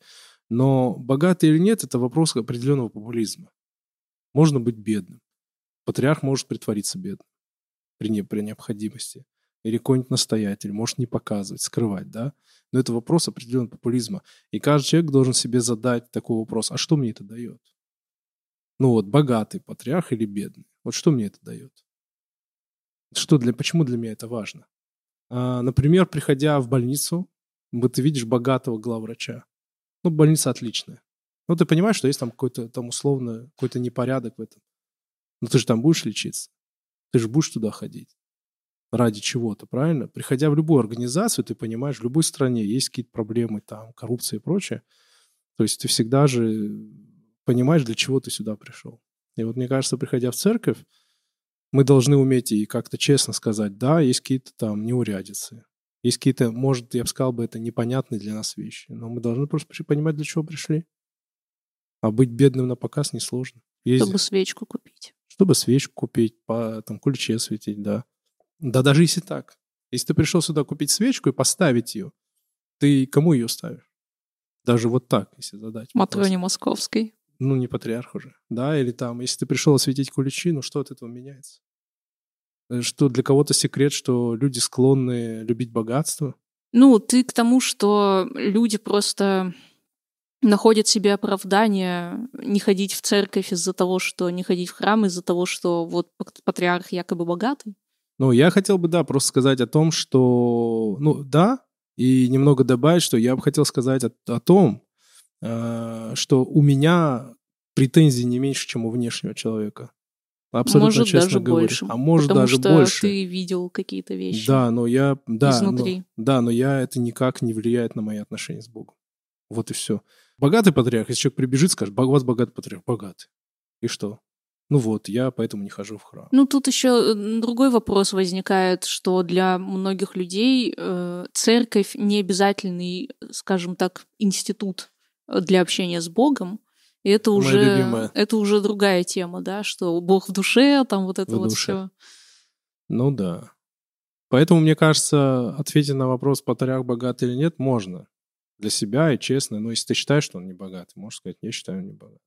Но богатый или нет, это вопрос определенного популизма. Можно быть бедным. Патриарх может притвориться бедным при, не, при необходимости. Или какой-нибудь настоятель может не показывать, скрывать, да? Но это вопрос определенного популизма. И каждый человек должен себе задать такой вопрос, а что мне это дает? Ну вот, богатый патриарх или бедный? Вот что мне это дает? Что для, почему для меня это важно? А, например, приходя в больницу, вот ты видишь богатого главврача, ну, больница отличная. Ну, ты понимаешь, что есть там какой-то там условно какой-то непорядок в этом. Но ты же там будешь лечиться. Ты же будешь туда ходить. Ради чего-то, правильно? Приходя в любую организацию, ты понимаешь, в любой стране есть какие-то проблемы, там, коррупция и прочее. То есть ты всегда же понимаешь, для чего ты сюда пришел. И вот мне кажется, приходя в церковь, мы должны уметь и как-то честно сказать, да, есть какие-то там неурядицы, есть какие-то, может, я бы сказал бы, это непонятные для нас вещи, но мы должны просто понимать, для чего пришли. А быть бедным на показ несложно. Есть... Чтобы свечку купить. Чтобы свечку купить, по там, ключе светить, да. Да даже если так. Если ты пришел сюда купить свечку и поставить ее, ты кому ее ставишь? Даже вот так, если задать. Матроне Московской. Ну, не патриарх уже. Да, или там, если ты пришел осветить куличи, ну что от этого меняется? Э, что для кого-то секрет, что люди склонны любить богатство? Ну, ты к тому, что люди просто находят себе оправдание не ходить в церковь из-за того, что не ходить в храм из-за того, что вот патриарх якобы богатый? Ну, я хотел бы, да, просто сказать о том, что, ну, да, и немного добавить, что я бы хотел сказать о, о том, э, что у меня претензий не меньше, чем у внешнего человека. Абсолютно может, честно даже говорю. больше. А может потому даже что больше. ты видел какие-то вещи. Да, но я... Да, Изнутри. Но, да, но я это никак не влияет на мои отношения с Богом. Вот и все. Богатый патриарх, если человек прибежит, скажет, «Бог- у вас богатый патриарх, богатый. И что? Ну вот, я поэтому не хожу в храм. Ну, тут еще другой вопрос возникает, что для многих людей э, церковь не обязательный, скажем так, институт для общения с Богом. И это Моя уже, любимая. это уже другая тема, да, что Бог в душе, там вот это В вот душе. все. Ну да. Поэтому, мне кажется, ответить на вопрос, патриарх богатый или нет, можно. Для себя и честно. Но если ты считаешь, что он не богатый, можешь сказать, я считаю, он не богатый.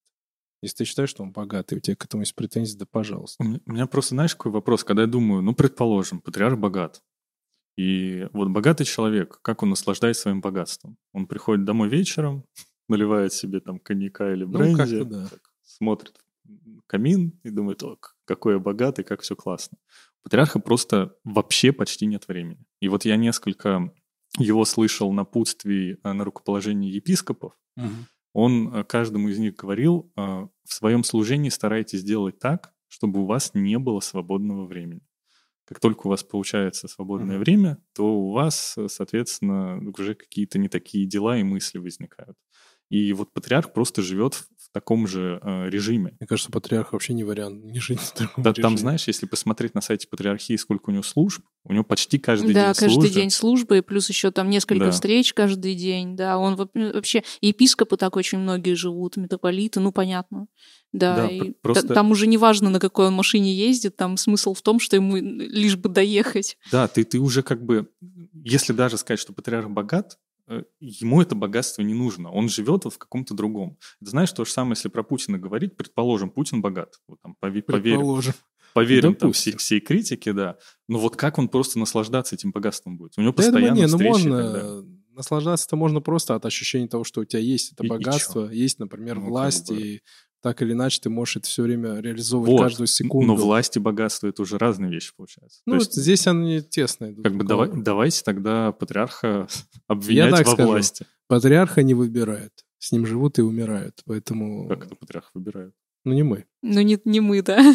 Если ты считаешь, что он богатый, у тебя к этому есть претензии, да пожалуйста. У меня, у меня просто, знаешь, какой вопрос, когда я думаю, ну, предположим, патриарх богат. И вот богатый человек, как он наслаждается своим богатством? Он приходит домой вечером, наливает себе там коньяка или Ну, бренди, как-то да. так смотрит камин и думает, о, какой я богатый, как все классно. У патриарха просто вообще почти нет времени. И вот я несколько его слышал напутствий э, на рукоположении епископов, он э, каждому из них говорил, э, в своем служении старайтесь сделать так, чтобы у вас не было свободного времени. Как только у вас получается свободное Мгм. время, то у вас, соответственно, уже какие-то не такие дела и мысли возникают. И вот патриарх просто живет в таком же э, режиме. Мне кажется, патриарх вообще не вариант не жить в таком Да, там, режиме. знаешь, если посмотреть на сайте патриархии, сколько у него служб, у него почти каждый Да, день каждый службы. день службы, и плюс еще там несколько Да. встреч каждый день, да, он воп- вообще, и епископы так очень многие живут, митрополиты, ну, понятно, да, Да, и просто- там уже не важно, на какой он машине ездит, там смысл в том, что ему лишь бы доехать. Да, ты, ты уже как бы, если даже сказать, что патриарх богат, ему это богатство не нужно. Он живет вот в каком-то другом. Ты знаешь, то же самое, если про Путина говорить, предположим, Путин богат. Вот там, пове- Предположим. поверим там всей, всей критике, да. Но вот как он просто наслаждаться этим богатством будет? У него Да я думаю, постоянно не, ну встречи и можно... Наслаждаться-то можно просто от ощущения того, что у тебя есть это И- и богатство, есть, например, Ну, как власть, бы. и так или иначе ты можешь это все время реализовывать Вот. каждую секунду. Но власть и богатство — это уже разные вещи, получается. Ну, То вот есть, здесь они тесно идут. как бы давай, давайте тогда патриарха обвинять так во скажу. власти. Патриарха не выбирают. С ним живут и умирают. Поэтому... Как это патриарх выбирают? Ну, не мы. Ну, не, не мы, да.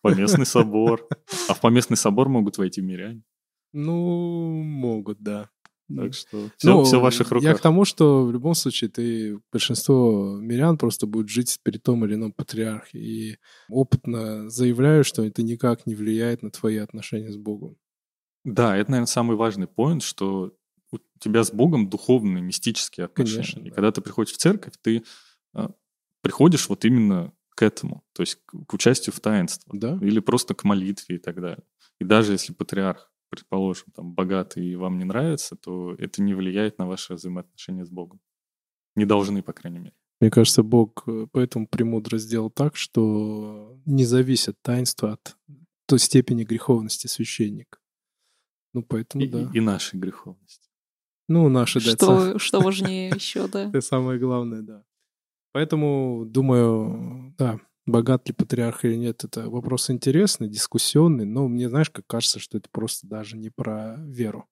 Поместный собор. А в поместный собор могут войти миряне. Ну, могут, да. Так что все, Ну, в ваших руках. Я к тому, что в любом случае ты большинство мирян просто будет жить при том или ином патриархе. И опытно заявляю, что это никак не влияет на твои отношения с Богом. Да, это, наверное, самый важный поинт, что у тебя с Богом духовные, мистические отношения. Конечно, И да. когда ты приходишь в церковь, ты а, приходишь вот именно к этому, то есть к, к участию в таинстве. Да? Или просто к молитве и так далее. И даже если патриарх, предположим, там, богатый и вам не нравится, то это не влияет на ваши взаимоотношения с Богом. Не должны, по крайней мере. Мне кажется, Бог э, поэтому премудро сделал так, что не зависит таинство от той степени греховности священника. Ну, поэтому И, да. и нашей греховности. Ну, наши, да, это Что, что важнее еще, да. Это самое главное, да. Поэтому, думаю, да, богат ли патриарх или нет, это вопрос интересный, дискуссионный, но мне, знаешь, как кажется, что это просто даже не про веру.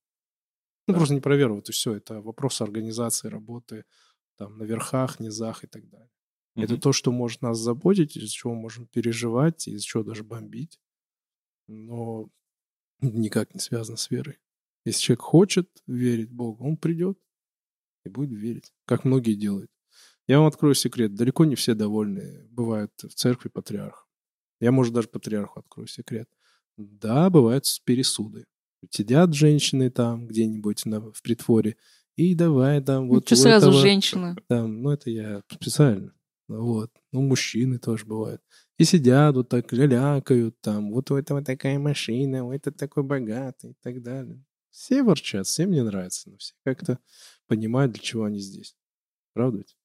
Ну, Да. просто не про веру, вот и все. Это вопрос организации работы там на верхах, низах и так далее. Это Мгм. то, что может нас заботить, из-за чего можем переживать, из-за чего даже бомбить. Но никак не связано с верой. Если человек хочет верить Богу, он придет и будет верить, как многие делают. Я вам открою секрет. Далеко не все довольны бывают в церкви патриарх. Я, может, даже патриарху открою секрет. Да, бывают пересуды. Сидят женщины там где-нибудь на, в притворе, и давай там вот Что сразу этого- женщина? там, ну, это я специально. Вот. Ну, мужчины тоже бывают. И сидят вот так, лялякают там. Вот у этого такая машина, у этого такой богатый и так далее. Все ворчат, всем не нравится, но все как-то понимают, для чего они здесь. Правда ведь?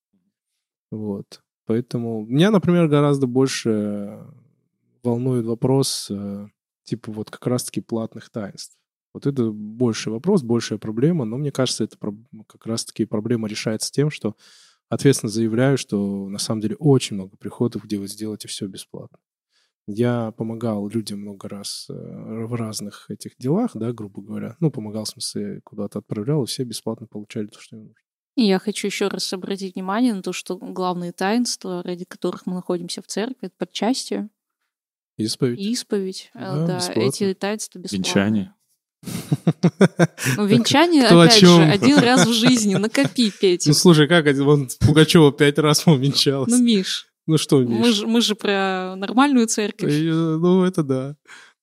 Вот. Поэтому меня, например, гораздо больше волнует вопрос э, типа вот как раз-таки платных таинств. Вот это больший вопрос, большая проблема, но мне кажется, это как раз-таки проблема решается тем, что ответственно заявляю, что на самом деле очень много приходов, где вы сделаете все бесплатно. Я помогал людям много раз э, в разных этих делах, да, грубо говоря. Ну, помогал, в смысле, куда-то отправлял, и все бесплатно получали то, что им нужно. И я хочу еще раз обратить внимание на то, что главные таинства, ради которых мы находимся в церкви, это подчастие. Исповедь. исповедь. э, Да, Да, бесплатно. эти таинства бесплатно. Венчание. Ну, венчание, Кто опять же, один раз в жизни, накопи, Петя. Ну, слушай, как один, вон Пугачева пять раз венчалась. Ну, Миш, Ну, что, Миш? мы же, мы же про нормальную церковь. Э, Ну, это да.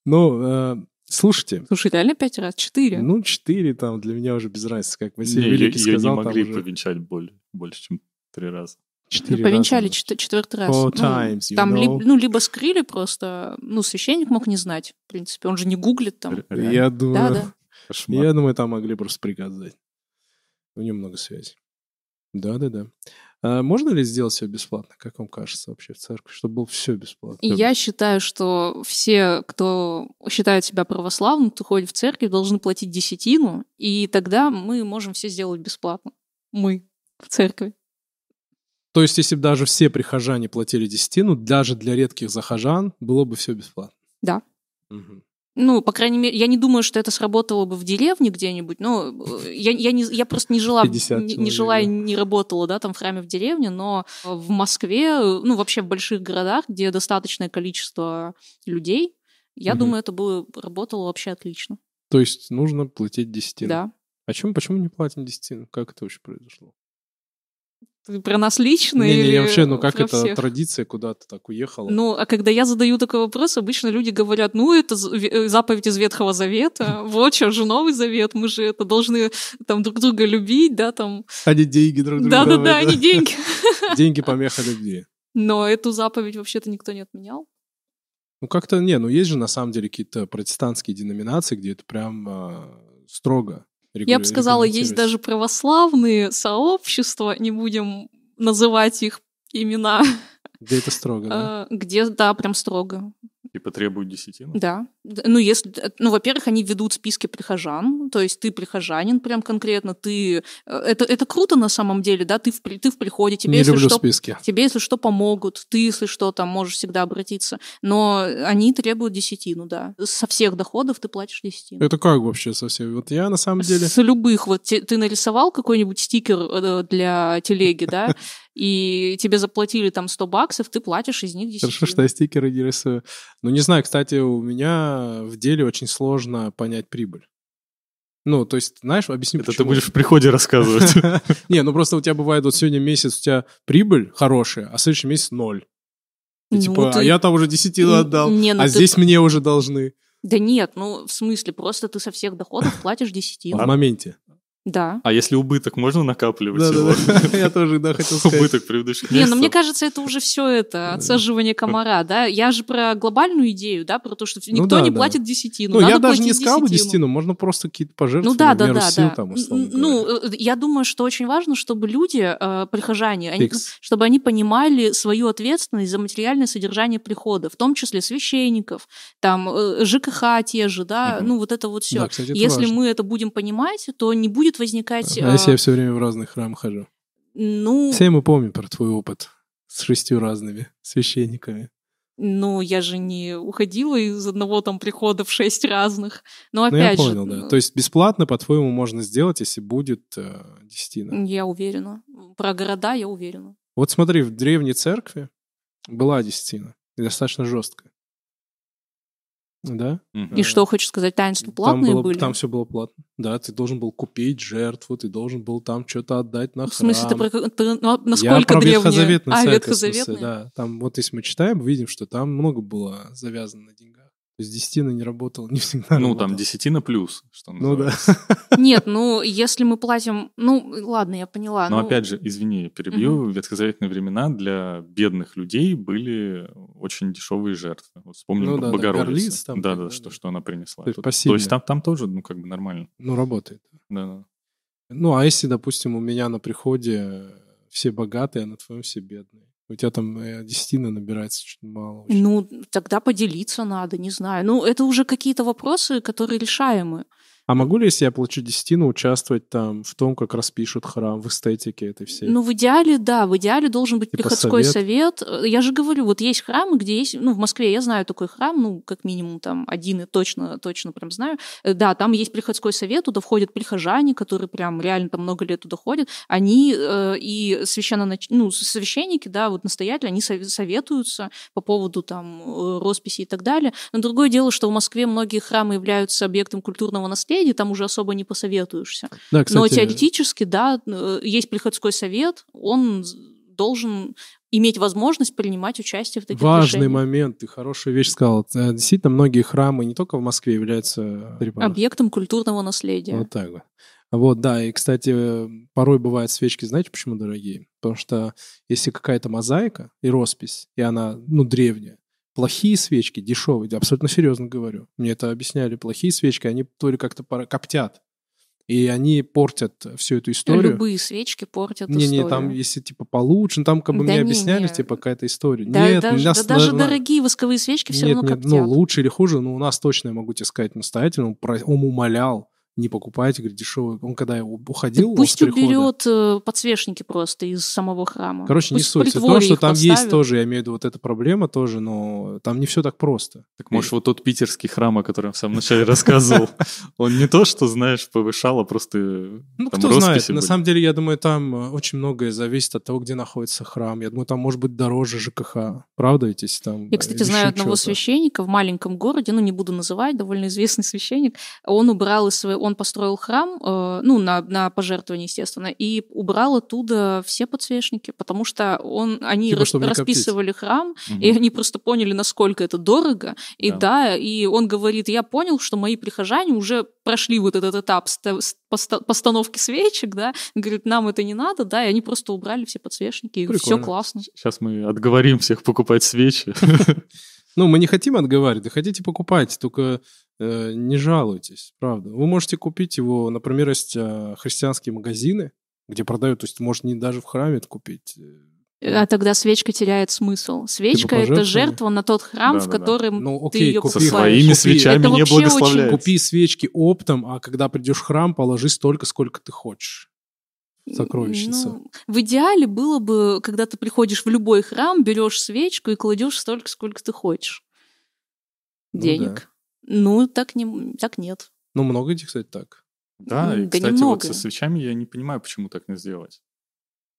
Ну, э, слушайте, Слушай, реально пять раз? Четыре? ну, четыре там для меня уже без разницы, как Василий Не, Великий ее не сказал. там могли уже повенчать более, больше, чем три раза. Ну, четыре повенчали раза. чет- четвертый раз. Four Ну, times, you там know. либо, ну, либо скрыли просто, ну, священник мог не знать, в принципе, он же не гуглит там. Ре- реально? Я думаю, Да, да. Кошмар. я думаю, там могли просто приказ дать. У него много связей. Да-да-да. А можно ли сделать все бесплатно, как вам кажется вообще в церкви, чтобы было все бесплатно? Я считаю, что все, кто считает себя православным, кто ходит в церковь, должны платить десятину, и тогда мы можем все сделать бесплатно. Мы в церкви. То есть, если бы даже все прихожане платили десятину, даже для редких захожан было бы все бесплатно? Да. Мгм. Ну, по крайней мере, я не думаю, что это сработало бы в деревне где-нибудь. Но э, я, я, не, я просто не жила, 50 не, не жила и не работала, да, там в храме в деревне, но в Москве, ну, вообще в больших городах, где достаточное количество людей, я Мгм. думаю, это бы работало вообще отлично. То есть нужно платить десятину. Да. А чем, почему не платим десятину? Как это вообще произошло? Ты про нас лично Не, не, или не, вообще, ну как это всех? традиция куда-то так уехала? Ну, а когда я задаю такой вопрос, обычно люди говорят, ну, это э, заповедь из Ветхого Завета, вот что же Новый Завет, мы же это должны там друг друга любить, да, там. Они деньги друг другу Да-да-да, они деньги. Деньги помеха любви. Но эту заповедь вообще-то никто не отменял. Ну как-то, не, ну есть же на самом деле какие-то протестантские деноминации, где это прям а, строго Я бы сказала, есть даже православные сообщества, не будем называть их имена, Где это строго, да? э, где, да, прям строго. Типа требуют десятину? Да. Ну, если, э, ну, во-первых, они ведут списки прихожан, то есть ты прихожанин прям конкретно, ты... э, Это, это круто на самом деле, да, ты в, ты в приходе, тебе, Не если люблю что, списки. тебе, если что, помогут, ты, если что, там можешь всегда обратиться, но они требуют десятину, да. Со всех доходов ты платишь десятину. Это как вообще совсем? Вот я на самом деле... С любых, вот те- ты нарисовал какой-нибудь стикер э, для телеги, да, и тебе заплатили там 100 баксов, ты платишь из них десятину. Хорошо, что я стикеры не рисую. Ну, не знаю, кстати, у меня в деле очень сложно понять прибыль. Ну, то есть, знаешь, объясни, Это ты почему. будешь в приходе рассказывать. Не, ну просто у тебя бывает, вот сегодня месяц у тебя прибыль хорошая, а следующий месяц ноль. И Ну, типа, ты- а я там уже десятину отдал, не, ну а ты- здесь мне уже должны. Да нет, ну, в смысле, просто ты со всех доходов платишь В десятину. моменте. Да. А если убыток можно накапливать его? Да-да-да, я тоже, да, хотел сказать. Убыток предыдущих Не, ну мне кажется, это уже все это, отсаживание комара, да? Я же про глобальную идею, да, про то, что никто Ну да, не да. платит десятину. Ну, Надо я даже не сказал бы десятину. можно просто какие-то пожертвования Ну да, да, да, сил, да. там, ну, говоря. э, я думаю, что очень важно, чтобы люди, э, прихожане, они- чтобы они понимали свою ответственность за материальное содержание прихода, в том числе священников, там э, ЖКХ те же, да, Мгм. ну вот это вот все. Да, кстати, это Если важно. мы это будем понимать, то не будет возникать, А если я все время в разных храмах хожу? ну, Все мы помним про твой опыт с шестью разными священниками. ну, я же не уходила из одного там прихода в шесть разных. Но Ну, опять я же, понял, да. ну, То есть бесплатно, по-твоему, можно сделать, если будет э, десятина. я уверена. Про города я уверена. Вот смотри, в древней церкви была десятина. И достаточно жесткая. Да? Мгм. И что, хочешь сказать, таинства платные там было, были? Там все было платно. Да, ты должен был купить жертву, ты должен был там что-то отдать на В смысле, ты храм. про, про- ну, Я насколько про древние? ветхозаветную А, церковь, в смысле, ветхозаветные? да. Там вот если мы читаем, видим, что там много было завязано на деньгах. То есть десятина не работала, не всегда Ну, работала. там десятина плюс, что Ну да. называется. Нет, ну, если мы платим... Ну, ладно, я поняла. Но ну, опять же, извини, перебью, в ветхозаветные времена для бедных людей были очень дешевые жертвы. Вот вспомним Ну да, да, Богородицу. горлиц там, да, да, да, да. что, что она принесла. То есть. То есть там, там тоже, ну, как бы нормально. Ну, работает. Да, да. Ну, а если, допустим, у меня на приходе все богатые, а на твоем все бедные? У тебя там э, десятина набирается чуть мало. очень. Ну, тогда поделиться надо, не знаю. Ну, это уже какие-то вопросы, которые решаемы. А могу ли, если я получу десятину, участвовать там в том, как распишут храм, в эстетике этой всей? Ну, в идеале, да, в идеале должен быть Типа приходской совет? совет. Я же говорю, вот есть храмы, где есть, ну, в Москве я знаю такой храм, ну, как минимум там один и точно, точно прям знаю. Э, Да, там есть приходской совет, туда входят прихожане, которые прям реально там много лет туда ходят. Они э, и священно, ну, священники, да, вот настоятели, они сов- советуются по поводу там э, росписи и так далее. Но другое дело, что в Москве многие храмы являются объектом культурного наследия, там уже особо не посоветуешься. Да, Но кстати, теоретически, да, э, есть приходской совет, он должен иметь возможность принимать участие в таких важный решениях. момент, ты хорошую вещь сказал. Э, Действительно, многие храмы не только в Москве являются. Объектом культурного наследия. Вот так вот. Вот, да, и, кстати, порой бывают свечки, знаете, почему дорогие? Потому что если какая-то мозаика и роспись, и она, ну, древняя, плохие свечки, дешевые, я абсолютно серьезно говорю. Мне это объясняли. Плохие свечки, они то ли как-то коптят, и они портят всю эту историю. Любые свечки портят Не-не, историю. там, если типа получше, ну, там как бы Да мне не, объясняли, не. типа, какая-то история. Да, Нет, даже, нас да даже на- дорогие восковые свечки все нет, равно нет, коптят. ну, лучше или хуже, но у нас точно, я могу тебе сказать, настоятельно, про- он умолял, не покупайте, говорит, дешевый. Он когда уходил пусть с прихода, уберет э, подсвечники просто из самого храма. Короче, не Пусть в суть. Суть в том, притворе что там есть поставит. тоже, я имею в виду, вот эта проблема тоже, но там не все так просто. Так может, вот тот питерский храм, о котором я в самом начале рассказывал, он не то, что, знаешь, повышал, а просто Ну, кто знает. На самом деле, я думаю, там э, очень многое зависит от того, где находится храм. Я думаю, там может быть дороже ЖКХ. Правда ведь, если там... Я, э, кстати, еще знаю одного священника в маленьком городе, ну, не буду называть, довольно известный священник. Он убрал из своего... Он построил храм, э, ну, на, на пожертвование, естественно, и убрал оттуда все подсвечники, потому что он, они Типа, рас- не коптить. расписывали храм, Мгм. и они просто поняли, насколько это дорого. И Да. да. и он говорит, я понял, что мои прихожане уже прошли вот этот этап постановки свечек, да, говорит, нам это не надо, да, и они просто убрали все подсвечники, и все классно. Сейчас мы отговорим всех покупать свечи. Ну, мы не хотим отговаривать, да хотите покупайте, только не жалуйтесь, правда. Вы можете купить его, например, есть э, христианские магазины, где продают, то есть может не даже в храме это купить. А тогда свечка теряет смысл. Свечка это жертва на тот храм, в Да-да-да. котором Ну, ты окей, ее купи- Со своими Купи. свечами Это не вообще очень-. Купи свечки оптом, а когда придешь в храм, положи столько, сколько ты хочешь. Сокровищница. Ну, в идеале было бы, когда ты приходишь в любой храм, берешь свечку и кладешь столько, сколько ты хочешь. Ну Денег. Ну, так, не, так нет. Ну, много этих, кстати, так. Да, и, Да кстати, немного. вот со свечами я не понимаю, почему так не сделать.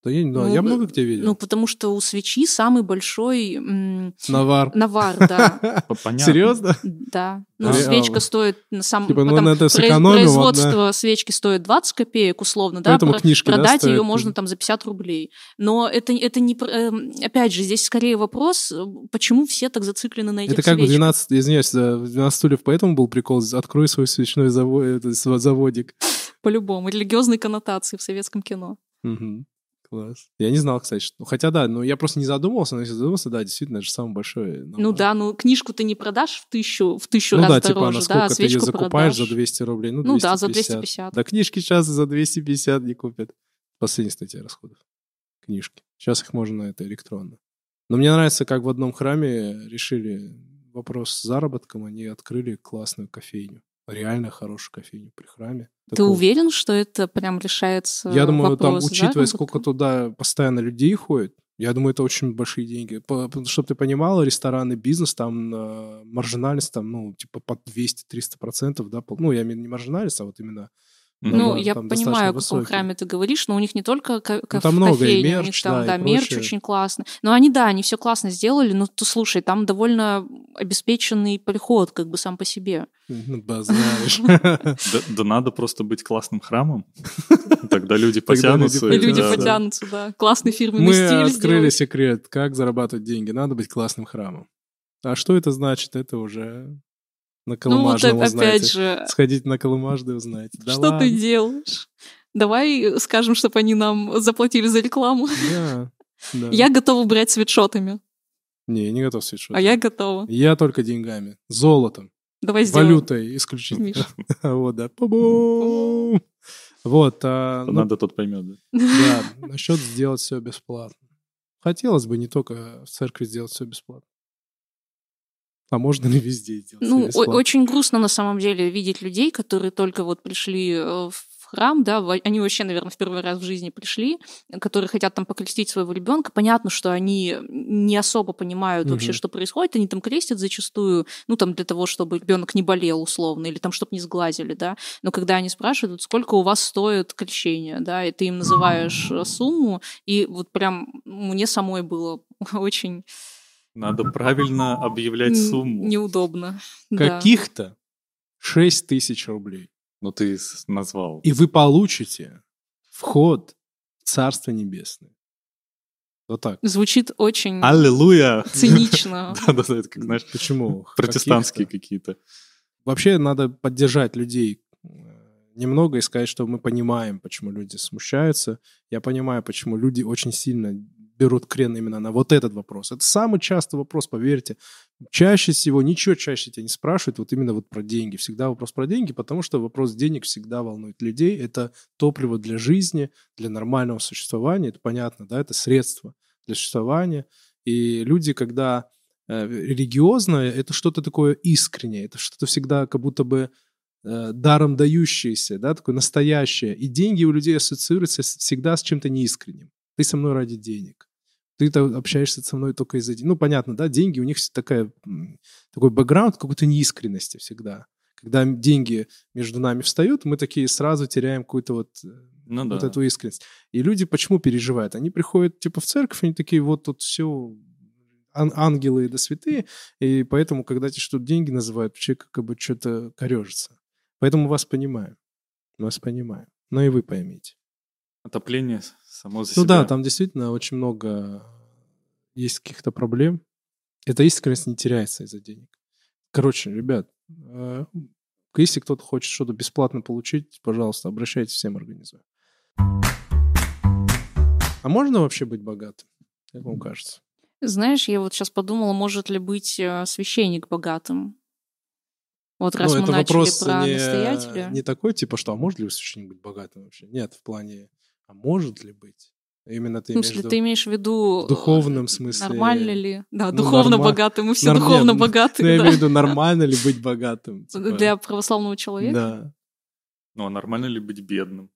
Да я, да, Ну, я э, много где видел. Ну, потому что у свечи самый большой м, Навар. навар, да. Понятно. Серьезно? Да. Ну, А, свечка а, стоит на самом... типа, ну, это Производство свечки стоит 20 копеек, условно, да? Поэтому про- книжки, да, Продать ее можно там за 50 рублей. Но это, это не... эм, Опять же, здесь скорее вопрос, э, почему все так зациклены на этих Это как в свечках? 12, извиняюсь, в 12 стульев, поэтому был прикол, открой свой свечной сва- заводик. По-любому. Религиозные коннотации в советском кино. Мгм. Класс. Я не знал, кстати, что... ну, Хотя да, но я просто не задумывался, но если задумался, да, действительно, это же самый большой. Ну да, ну книжку ты не продашь в тысячу, в тысячу Ну раз да, типа, дороже, насколько да, а ты ее закупаешь продашь. за 200 рублей, ну, Ну да, за 250. 250. Да, книжки сейчас за 250 не купят. Последняя статья расходов. Книжки. Сейчас их можно на это электронно. Но мне нравится, как в одном храме решили вопрос с заработком, они открыли классную кофейню. Реально хорошую кофейню при храме. Ты уверен, что это прям решается Я думаю, там, вопрос учитывая, заработка? сколько туда постоянно людей ходит, я думаю, это очень большие деньги. Чтобы ты понимала, ресторанный бизнес, там э, маржинальность, там, ну, типа под 200-300 процентов, да, ну, я имею не маржинальность, а вот именно... Ну, да, я понимаю, о каком храме ты говоришь, но у них не только ко- Ну, там много и кофейня, у них мерч, там, да, да, и мерч прочее. очень классно. Но они, да, они все классно сделали, но ты слушай, там довольно обеспеченный приход, как бы сам по себе. Ну, базаришь. Да, да надо просто быть классным храмом. Тогда люди потянутся. И люди потянутся, да. Классный фирменный Мы стиль открыли сделать. секрет, как зарабатывать деньги. Надо быть классным храмом. А что это значит, это уже на Ну вот Колымажном опять узнаете. же, Сходите на Колымажды узнаете. Да что ладно. ты делаешь? Давай скажем, чтобы они нам заплатили за рекламу. Да, да. Я готова брать свитшотами, Не, не готов свитшот. а я готова. Я только деньгами. Золотом. Давай сделаем. Валютой исключительно. Миш. Вот, да. Пу-бум. Вот, а, ну, Надо, тот поймет. да. да, насчет сделать все бесплатно. Хотелось бы не только в церкви сделать все бесплатно. А можно ли везде сделать? Ну, очень грустно на самом деле видеть людей, которые только вот пришли э, в храм, да, они вообще, наверное, в первый раз в жизни пришли, которые хотят там покрестить своего ребенка. Понятно, что они не особо понимают вообще, Мгм. что происходит. Они там крестят зачастую, ну, там для того, чтобы ребенок не болел условно, или там, чтобы не сглазили, да. Но когда они спрашивают, сколько у вас стоит крещение, да, и ты им называешь э, сумму, и вот прям мне самой было очень Надо правильно объявлять сумму. неудобно. Каких-то 6 тысяч рублей. Ну, ты назвал. И вы получите вход в Царство Небесное. Вот так. Звучит очень Аллилуйя! цинично. Да-да-да, это как, знаешь, Почему? протестантские какие-то. Вообще надо поддержать людей э, немного и сказать, что мы понимаем, почему люди смущаются. Я понимаю, почему люди очень сильно берут крен именно на вот этот вопрос. Это самый частый вопрос, поверьте. Чаще всего, ничего чаще тебя не спрашивают вот именно вот про деньги. Всегда вопрос про деньги, потому что вопрос денег всегда волнует людей. Это топливо для жизни, для нормального существования. Это понятно, да, это средство для существования. И люди, когда э, религиозное, это что-то такое искреннее, это что-то всегда как будто бы э, даром дающееся, да, такое настоящее. И деньги у людей ассоциируются всегда с чем-то неискренним. Ты со мной ради денег. Ты общаешься со мной только из-за денег. Ну, понятно, да, деньги, у них такая, такой бэкграунд какой-то неискренности всегда. Когда деньги между нами встают, мы такие сразу теряем какую-то вот э, Ну вот да. эту искренность. И люди почему переживают? Они приходят типа в церковь, они такие, вот тут все ангелы да святые, и поэтому, когда тебе что-то деньги называют, человек как бы что-то корежится. Поэтому вас понимаю. Вас понимаю. Но и вы поймите. Отопление само за Ну себя. да, там действительно очень много есть каких-то проблем. Эта искренность не теряется из-за денег. Короче, ребят, э, если кто-то хочет что-то бесплатно получить, пожалуйста, обращайтесь, всем организую. А можно вообще быть богатым? Как вам кажется? Знаешь, я вот сейчас подумала, может ли быть э, священник богатым? Вот раз ну, мы это начали вопрос про не, настоятеля. не такой, типа, что, а может ли священник быть богатым вообще? Нет, в плане, а может ли быть? Именно ты В смысле, имеешь в ты виду имеешь в виду... в духовном смысле. Нормально ли? Да, Ну, духовно норма- богаты. Мы все Норм- духовно нет, богаты. Ну, я да. имею в виду, нормально ли быть богатым? типа. Для православного человека? Да, Ну а нормально ли быть бедным?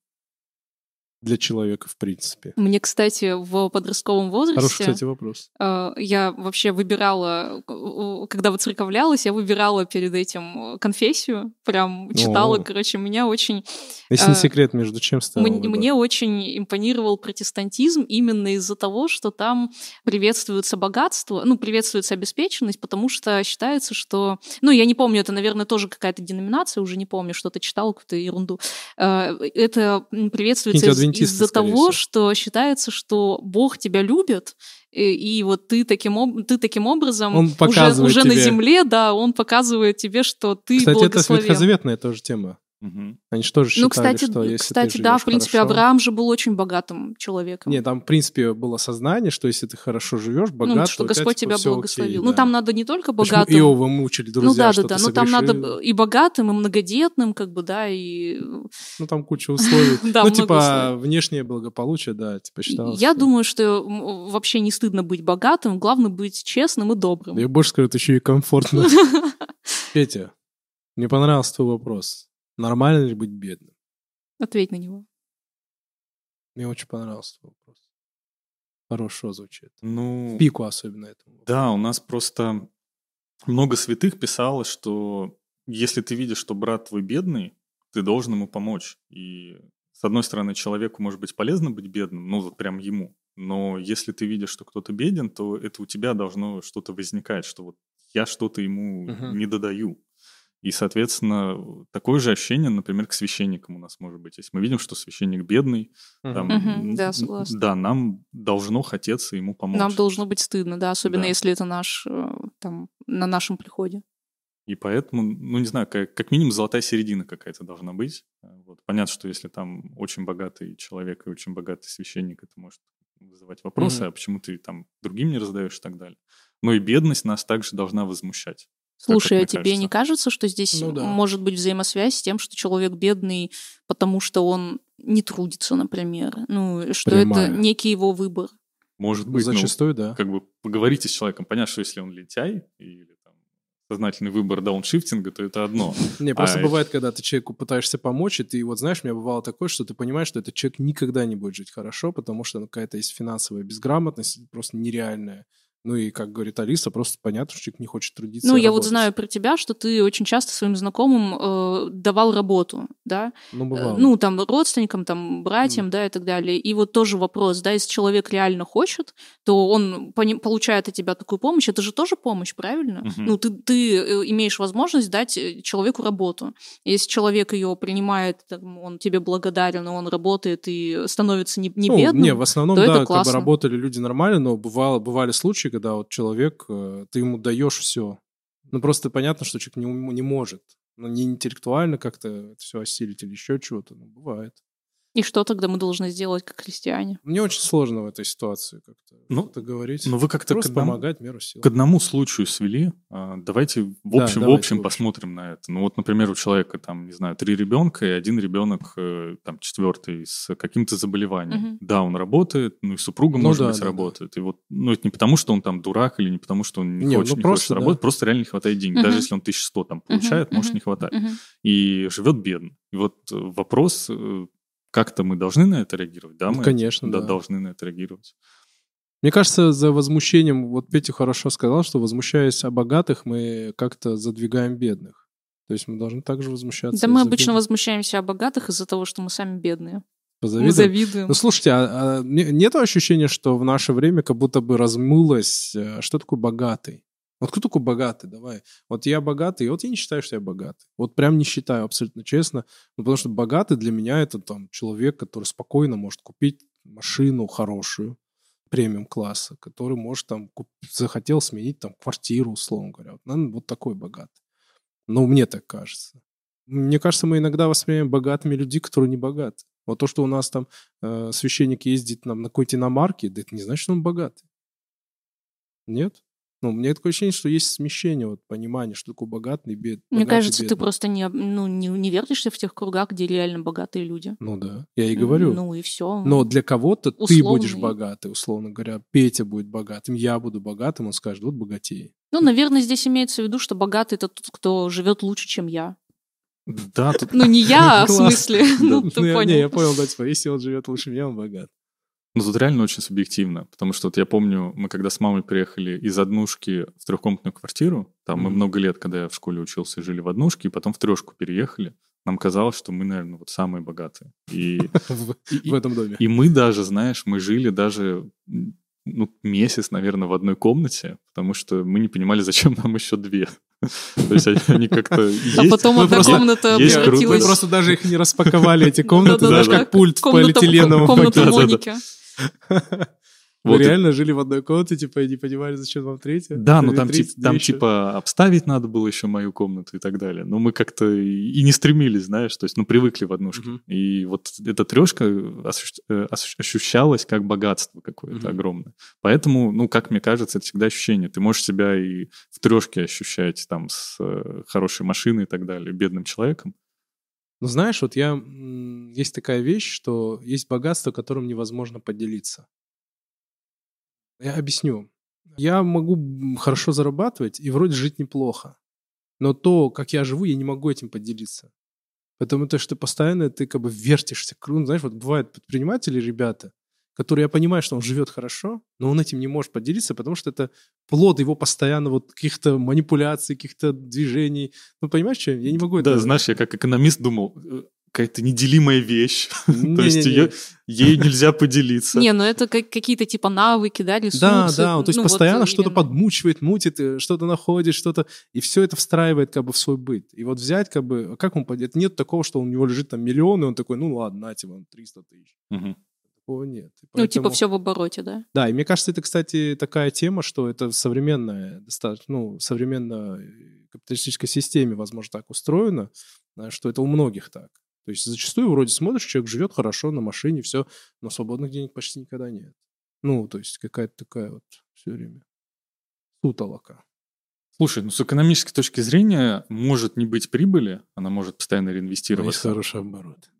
Для человека, в принципе. Мне, кстати, в подростковом возрасте... Хороший, кстати, вопрос. Э, Я вообще выбирала, э, когда выцерковлялась, я выбирала перед этим э, конфессию, прям читала, О. короче, меня очень... Если не А, секрет, между чем стоял Мне, мне очень импонировал протестантизм именно из-за того, что там приветствуется богатство, ну, приветствуется обеспеченность, потому что считается, что... Ну, я не помню, это, наверное, тоже какая-то деноминация, уже не помню, что-то читала, какую-то ерунду. Э, Это приветствуется из- адвентисты, из-за того, всего. что считается, что Бог тебя любит, и, и вот ты таким, ты таким образом Он уже, уже на тебе- земле, да, он показывает тебе, что ты Кстати, это благословен. ветхозаветная тоже тема. Мгм. Они же тоже считали, Ну, кстати, что если кстати, ты да, живешь в принципе, хорошо- Авраам же был очень богатым человеком. Нет, там, в принципе, было сознание, что если ты хорошо живешь, богат, ну, что то тебя, Господь типа, тебя всё благословил. окей, ну, да. там надо не только Почему богатым. Иова мучили друзья, ну да, что да, да. Ну там надо и богатым, и многодетным, как бы, да, и Ну, там куча условий. Да, ну, типа, условий. внешнее благополучие, да, типа, считалось. я что- думаю, что вообще не стыдно быть богатым, главное быть честным и добрым. Я больше скажу, это еще и комфортно. Петя, мне понравился твой вопрос. Нормально ли быть бедным? Ответь на него. Мне очень понравился твой вопрос. Хорошо звучит. Ну, В пику особенно этому. да, у нас просто много святых писало, что если ты видишь, что брат твой бедный, ты должен ему помочь. И с одной стороны, человеку может быть полезно быть бедным, ну вот прям ему. Но если ты видишь, что кто-то беден, то это у тебя должно что-то возникать, что вот я что-то ему Мгм. не додаю. И, соответственно, такое же ощущение, например, к священникам у нас может быть. Если мы видим, что священник бедный, там, Мгм, да, согласна. да, нам должно хотеться ему помочь. Нам должно быть стыдно, да, особенно Да. если это наш, э, там, на нашем приходе. И поэтому, ну, не знаю, как, как минимум золотая середина какая-то должна быть. Э, Вот. Понятно, что если там очень богатый человек и очень богатый священник, это может вызывать вопросы, Мгм. а почему ты там другим не раздаешь и так далее. Но и бедность нас также должна возмущать. Слушай, а тебе кажется. не кажется, что здесь Ну да. может быть взаимосвязь с тем, что человек бедный, потому что он не трудится, например? Ну, что Прямая. это некий его выбор. Может быть, ну, Зачастую, да. как бы поговорите с человеком. Понятно, что если он лентяй или там сознательный выбор дауншифтинга, то это одно. Не, просто А, бывает, когда ты человеку пытаешься помочь, и ты вот знаешь, у меня бывало такое, что ты понимаешь, что этот человек никогда не будет жить хорошо, потому что ну, какая-то есть финансовая безграмотность, просто нереальная. Ну и, как говорит Алиса, просто понятно, что человек не хочет трудиться. Ну, я вот работать. знаю про тебя, что ты очень часто своим знакомым э, давал работу, да? Ну, Э, бывало. Ну, там, родственникам, там, братьям, да, и так далее. И вот тоже вопрос, да, если человек реально хочет, то он получает от тебя такую помощь, это же тоже помощь, правильно? Мгм. Ну, ты, ты э, имеешь возможность дать э, человеку работу. Если человек ее принимает, там, он тебе благодарен, и он работает и становится не, не Ну, бедным, не, в основном, да, как бы работали люди нормально, но бывало, бывали случаи, когда вот человек, э, ты ему даешь все. Ну, просто понятно, что человек не, не может. Ну, не интеллектуально как-то это все осилить или еще чего-то. Ну, бывает. И что тогда мы должны сделать как христиане? Мне очень сложно в этой ситуации как-то Ну, что-то говорить. Но вы как-то к Просто одному, помогать меру сил. к одному случаю свели. А, Давайте в Да, общем, в давайте общем в общем. посмотрим на это. Ну вот, например, у человека там, не знаю, три ребенка, и один ребенок, э, там, четвертый, с каким-то заболеванием. Мгм. Да, он работает, ну и супруга, Ну может да, быть, да, да. работает. И вот, ну это не потому, что он там дурак, или не потому, что он не, Не, хочет, ну не просто, хочет да. работать, просто реально не хватает денег. Мгм. Даже если он 1100 там получает, Мгм, может не хватать. Мгм. И живет бедно. И вот э, вопрос, э, как-то мы должны на это реагировать? Да, Ну, мы конечно, да, да. должны на это реагировать. Мне кажется, за возмущением, вот Петя хорошо сказал, что возмущаясь о богатых, мы как-то задвигаем бедных. То есть мы должны также возмущаться. Да мы обычно бедных. возмущаемся о богатых из-за того, что мы сами бедные. Мы Позавидуем. завидуем. Ну, слушайте, а, а не- нет ощущения, что в наше время как будто бы размылось, э, что такое богатый? Вот кто такой богатый? Давай. Вот я богатый, и вот я не считаю, что я богатый. Вот прям не считаю, абсолютно честно. Ну, потому что богатый для меня это там человек, который спокойно может купить машину хорошую, премиум класса, который может там куп- захотел сменить там квартиру, условно говоря. Вот, наверное, вот такой богатый. Ну, мне так кажется. Мне кажется, мы иногда воспринимаем богатыми людей, которые не богаты. Вот то, что у нас там э, священник ездит нам на какой-то иномарке, да это не значит, что он богатый. Нет? Ну, у меня такое ощущение, что есть смещение, вот понимание, что такое богатый бед. Мне богатый, кажется, ты бедный. просто не, ну, не, не вертишься в тех кругах, где реально богатые люди. Ну да, я и говорю. Ну и все. Но для кого-то ты будешь богатый, условно говоря. Петя будет богатым, я буду богатым, он скажет, вот богатей. Ну, наверное, здесь имеется в виду, что богатый это тот, кто живет лучше, чем я. Да, тут Ну, не я, в Класс. смысле. Ну, ты я, не, понял. я понял, да, типа, если он живет лучше меня, он богат. Ну, тут реально очень субъективно, потому что вот я помню, мы когда с мамой переехали из однушки в трехкомнатную квартиру, там мы Мгм. много лет, когда я в школе учился, жили в однушке, и потом в трешку переехали. Нам казалось, что мы, наверное, вот самые богатые. И, В, этом доме. и мы даже, знаешь, мы жили даже ну, месяц, наверное, в одной комнате, потому что мы не понимали, зачем нам еще две. То есть они- как-то А есть. потом мы одна просто- комната есть превратилась... просто даже их не распаковали, эти комнаты, знаешь, как пульт в Комната- полиэтиленовом Комната пакете. Моники. Вы Вот реально жили в одной комнате, типа, и не понимали, зачем вам третья? Да, Или там, третья, тип- там еще? типа обставить надо было еще мою комнату и так далее. Но мы как-то и не стремились, знаешь, то есть, ну, привыкли в однушке. И вот эта трешка э, осущ- ощущалась как богатство какое-то огромное. Поэтому, ну, как мне кажется, это всегда ощущение. Ты можешь себя и в трешке ощущать там с э, хорошей машиной и так далее, бедным человеком. Ну, знаешь, вот я... Есть такая вещь, что есть богатство, которым невозможно поделиться. Я объясню. Я могу хорошо зарабатывать и вроде жить неплохо. Но то, как я живу, я не могу этим поделиться. Потому то, что постоянно ты как бы вертишься. Ну, знаешь, вот бывают предприниматели, ребята, которые, я понимаю, что он живет хорошо, но он этим не может поделиться, потому что это плод его постоянно вот каких-то манипуляций, каких-то движений. Ну, понимаешь, что я не могу это... Да, знаешь, я как экономист думал, э, какая-то неделимая вещь. То есть ее, ей нельзя поделиться. Не, ну это как- какие-то типа навыки, да, ресурсы. Да, да, то есть Ну, вот постоянно что-то подмучивает, мутит, э, что-то находит, что-то, и все это встраивает как бы в свой быт. И вот взять как бы, как он, это нет такого, что у него лежит там миллион, и он такой, ну ладно, нате вам 300 тысяч. Такого нет. И Ну, типа поэтому- все в обороте, да? Да, и мне кажется, это, кстати, такая тема, что это в современной, достаточно, ну, в современной капиталистической системе, возможно, так устроено, э, что это у многих так. То есть зачастую вроде смотришь, человек живет хорошо на машине, все, но свободных денег почти никогда нет. Ну, то есть какая-то такая вот все время сутолока. Слушай, ну с экономической точки зрения может не быть прибыли, она может постоянно реинвестироваться. хороший оборот.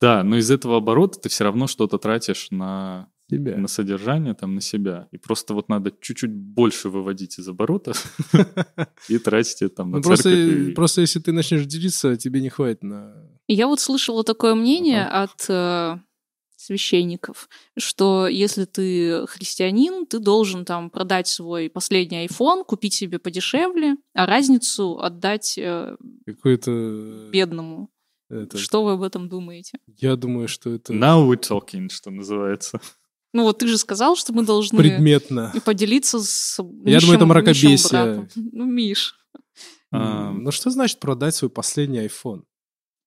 Да, но из этого оборота ты все равно что-то тратишь на Себя. на содержание, там, на себя. И просто вот надо чуть-чуть больше выводить из оборота и тратить это там на Ну, просто, церковь. просто если ты начнешь делиться, тебе не хватит на... Я вот слышала такое мнение от э, священников, что если ты христианин, ты должен там продать свой последний iPhone, купить себе подешевле, а разницу отдать э, Какой-то... бедному. Это- Что вы об этом думаете? Я думаю, что это Now we're talking, что называется. Ну вот ты же сказал, что мы должны предметно. и поделиться с Я думаю, это мракобесие. Ну, Миш. А, Ну что значит продать свой последний iPhone?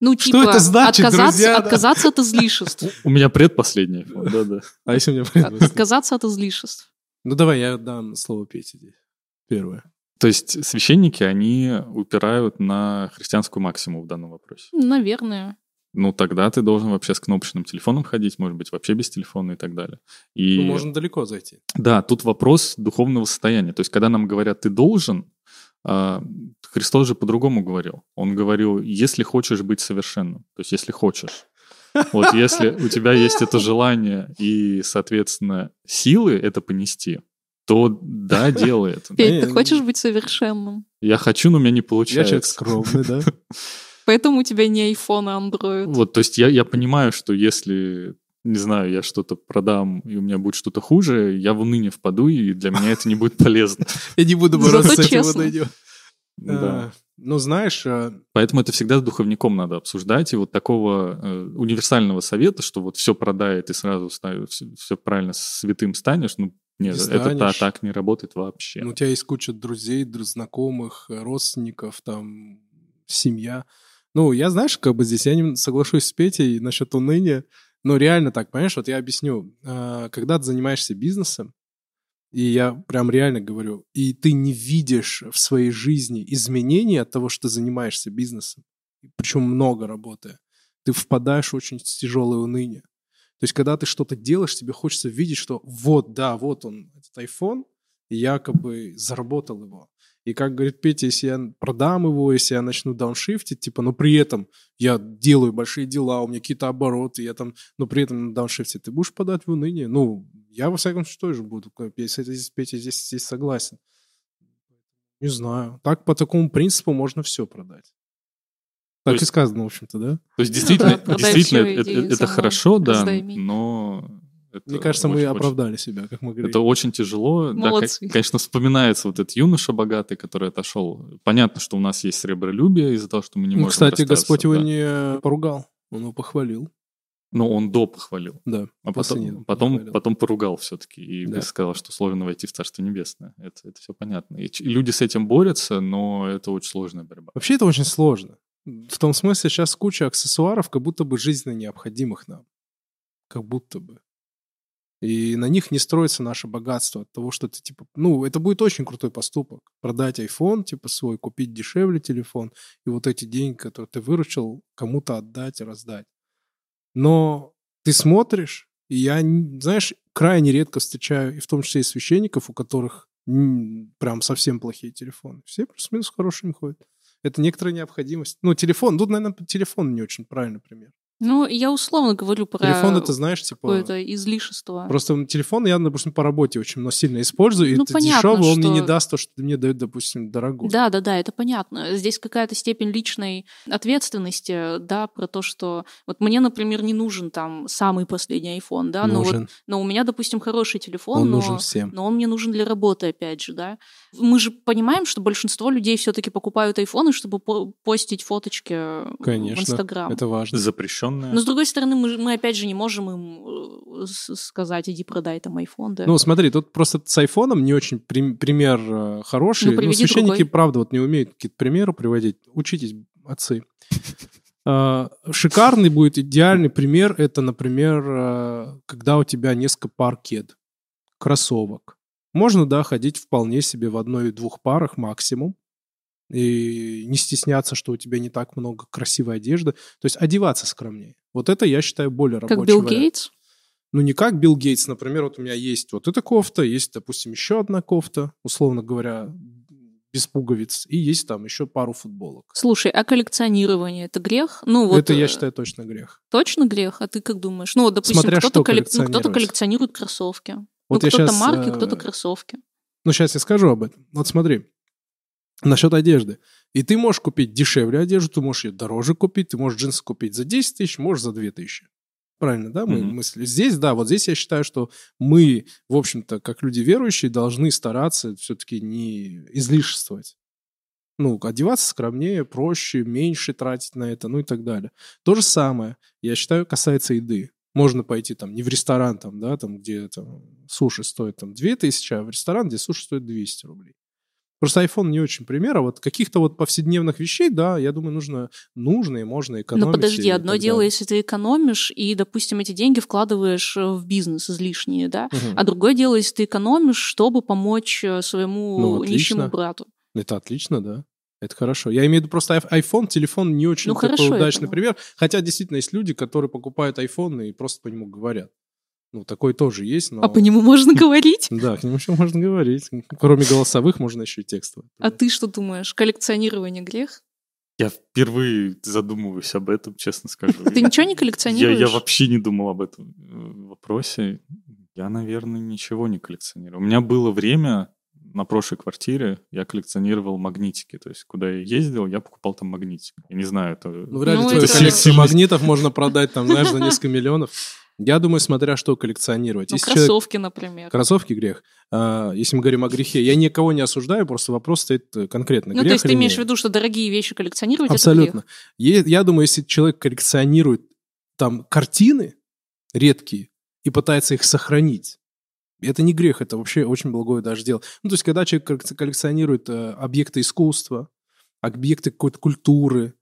Ну, Что типа, это значит, отказаться, друзья, да? отказаться от излишеств. У меня предпоследний iPhone, да-да. А если у меня... Предпоследний? Отказаться от излишеств. Ну давай, я дам слово Пете здесь. Первое. То есть священники, они упирают на христианскую максимум в данном вопросе. Наверное. Ну, тогда ты должен вообще с кнопочным телефоном ходить, может быть, вообще без телефона и так далее. И Ну, можно далеко зайти. да, тут вопрос духовного состояния. То есть, когда нам говорят «ты должен», а, Христос же по-другому говорил. Он говорил «если хочешь быть совершенным». То есть, если хочешь. Вот если у тебя есть это желание и, соответственно, силы это понести, то да, делай это. Петь, ты хочешь быть совершенным? Я хочу, но у меня не Я человек получается. скромный, да? Поэтому у тебя не iPhone, а Android. Вот, то есть я, я понимаю, что если, не знаю, я что-то продам, и у меня будет что-то хуже, я в уныние впаду, и для меня это не будет полезно. Я не буду бороться с этим идёт. Да. А, Ну, знаешь, а, Поэтому это всегда с духовником надо обсуждать, и вот такого э, универсального совета, что вот все продает и сразу все, правильно святым станешь, ну, нет, Не это та- так не работает вообще. ну, у тебя есть куча друзей, друз- знакомых, родственников, там, семья. Ну, я, знаешь, как бы здесь, я не соглашусь с Петей насчет уныния, но реально так, понимаешь, вот я объясню. А, Когда ты занимаешься бизнесом, и я прям реально говорю, и ты не видишь в своей жизни изменений от того, что ты занимаешься бизнесом, причем много работая, ты впадаешь в очень тяжелое уныние. То есть, когда ты что-то делаешь, тебе хочется видеть, что вот, да, вот он, этот iPhone, и я как бы заработал его. И как говорит Петя, если я продам его, если я начну дауншифтить, типа, но при этом я делаю большие дела, у меня какие-то обороты, я там, но при этом на дауншифте, ты будешь подать в уныние? Ну, я во всяком случае тоже буду. Если Петя здесь, здесь согласен. Не знаю. Так по такому принципу можно все продать. Так есть- и сказано, в общем-то, да? То есть действительно, да, продай действительно это, хорошо, да, но... это Мне кажется, мы очень- оправдали себя, как мы говорили. Это очень тяжело. Да, Молодцы. конечно, вспоминается вот этот юноша богатый, который отошел. Понятно, что у нас есть сребролюбие из-за того, что мы не Ну, можем кстати, Господь его да. не поругал, он его похвалил. Но он до похвалил. Да. А потом, потом, похвалил. потом поругал все-таки и Да. сказал, что сложно войти в Царство Небесное. Это, это все понятно. И люди с этим борются, но это очень сложная борьба. Вообще это очень сложно. В том смысле, сейчас куча аксессуаров, как будто бы жизненно необходимых нам. Как будто бы. И на них не строится наше богатство от того, что ты, типа, ну, это будет очень крутой поступок. Продать iPhone, типа, свой, купить дешевле телефон, и вот эти деньги, которые ты выручил, кому-то отдать и раздать. Но ты смотришь, и я, знаешь, крайне редко встречаю, и в том числе и священников, у которых прям совсем плохие телефоны. Все плюс-минус хорошими ходят. Это некоторая необходимость. Ну, телефон, тут, наверное, телефон не очень правильный пример. Ну, я условно говорю про Телефон это, знаешь, типа... какое-то излишество. Просто телефон я, допустим, по работе очень но сильно использую, и Ну, это понятно, дешевый, он мне не что- даст то, что мне дает, допустим, дорогой. Да, да, да, это понятно. Здесь какая-то степень личной ответственности, да, про то, что вот мне, например, не нужен там самый последний iPhone, да, но, вот, нужен. но у меня, допустим, хороший телефон, Он но, нужен всем. но он мне нужен для работы, опять же, да. Мы же понимаем, что большинство людей все-таки покупают айфоны, чтобы по- постить фоточки в Конечно, Инстаграм. Это важно. Запрещенное. Но с другой стороны, мы, мы опять же не можем им э, сказать, иди продай там iPhone, да. Ну, смотри, тут просто с айфоном не очень прим- пример э, хороший. Ну, приведи священники, другой. правда, вот не умеют какие-то примеры приводить. Учитесь, отцы. А, Шикарный будет идеальный пример. Это, например, э, когда у тебя несколько пар кед, кроссовок. Можно, да, ходить вполне себе в одной-двух парах максимум. И не стесняться, что у тебя не так много красивой одежды. То есть одеваться скромнее. Вот это, я считаю, более рабочий как Билл вариант. Гейтс. Ну, не как Билл Гейтс, например, вот у меня есть вот эта кофта, есть, допустим, еще одна кофта, условно говоря, без пуговиц, и есть там еще пару футболок. Слушай, а коллекционирование это грех? Ну, вот, Это, я э, считаю, точно грех. Точно грех? А ты как думаешь? Ну, вот, допустим, кто-то, коллек- ну, коллекционирует кроссовки. Вот ну, кто-то щас, марки, э, кто-то кроссовки. Ну, сейчас я скажу об этом. Вот смотри, насчет одежды. И ты можешь купить дешевле одежду, ты можешь ее дороже купить, ты можешь джинсы купить за 10 тысяч, можешь за 2 тысячи. Правильно, да, мы Мгм. мысли? Здесь, да, вот здесь я считаю, что мы, в общем-то, как люди верующие, должны стараться все-таки не излишествовать. Ну, одеваться скромнее, проще, меньше тратить на это, ну и так далее. То же самое, я считаю, касается еды. Можно пойти там не в ресторан, там, да, там, где там, суши стоит там 2000, а в ресторан, где суши стоит 200 рублей. Просто iPhone не очень пример, а вот каких-то вот повседневных вещей, да, я думаю, нужно, нужно и можно экономить. Ну подожди, одно дело, если ты экономишь и, допустим, эти деньги вкладываешь э, в бизнес излишние, да? Мгм. А другое дело, если ты экономишь, чтобы помочь э, своему Ну, нищему брату. Это отлично, да. Это хорошо. Я имею в виду просто iPhone, телефон не очень Ну, такой хорошо, удачный пример. Хотя действительно есть люди, которые покупают iPhone и просто по нему говорят. Ну, такой тоже есть, но... А по нему можно говорить? Да, к нему еще можно говорить. Кроме голосовых, можно еще и текстовых. А ты что думаешь? Коллекционирование грех? Я впервые задумываюсь об этом, честно скажу. Ты ничего не коллекционируешь? я вообще не думал об этом э, вопросе. Я, наверное, ничего не коллекционирую. У меня было время на прошлой квартире, я коллекционировал магнитики. То есть, куда я ездил, я покупал там магнитик. Я не знаю, это... Ну, вряд ли Ну, твою это- коллекцию магнитов можно продать там, знаешь, за несколько миллионов. Я думаю, смотря что коллекционировать. Ну, Если человек- кроссовки, например. Кроссовки грех. А, если мы говорим о грехе, я никого не осуждаю, просто вопрос стоит э, конкретно. Ну, то грех есть ты имеешь в нет? виду, что дорогие вещи коллекционировать это Абсолютно. грех? Е- Я думаю, если человек коллекционирует там картины редкие и пытается их сохранить, это не грех, это вообще очень благое даже дело. Ну, то есть, когда человек коллекци- коллекционирует э, объекты искусства, объекты какой-то культуры,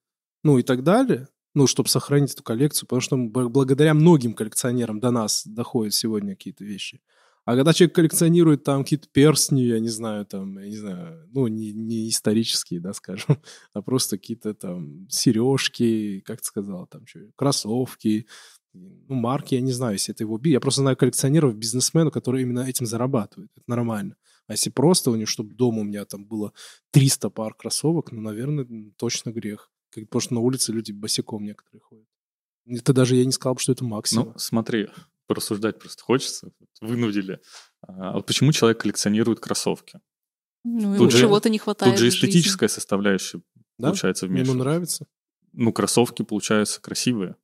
ну и так далее, ну, чтобы сохранить эту коллекцию, потому что б- благодаря многим коллекционерам до нас доходят сегодня какие-то вещи. А когда человек коллекционирует там какие-то перстни, я не знаю, там, я не знаю, ну, не, не исторические, да, скажем, а просто какие-то там сережки, как ты сказал, там, что, кроссовки, ну, марки, я не знаю, если это его би. Я просто знаю коллекционеров, бизнесменов, которые именно этим зарабатывают. Это нормально. А если просто у них, чтобы дома у меня там было 300 пар кроссовок, ну, наверное, точно грех. Как- Потому что на улице люди босиком некоторые ходят. Это даже я не сказал бы, что это максимум. Ну, смотри, порассуждать просто хочется. Вынудили. А вот почему человек коллекционирует кроссовки? Ну, Тут ему же- чего-то не хватает Тут же в жизни. эстетическая составляющая Да? получается Ему вмешивается. нравится? Ну, кроссовки получаются красивые.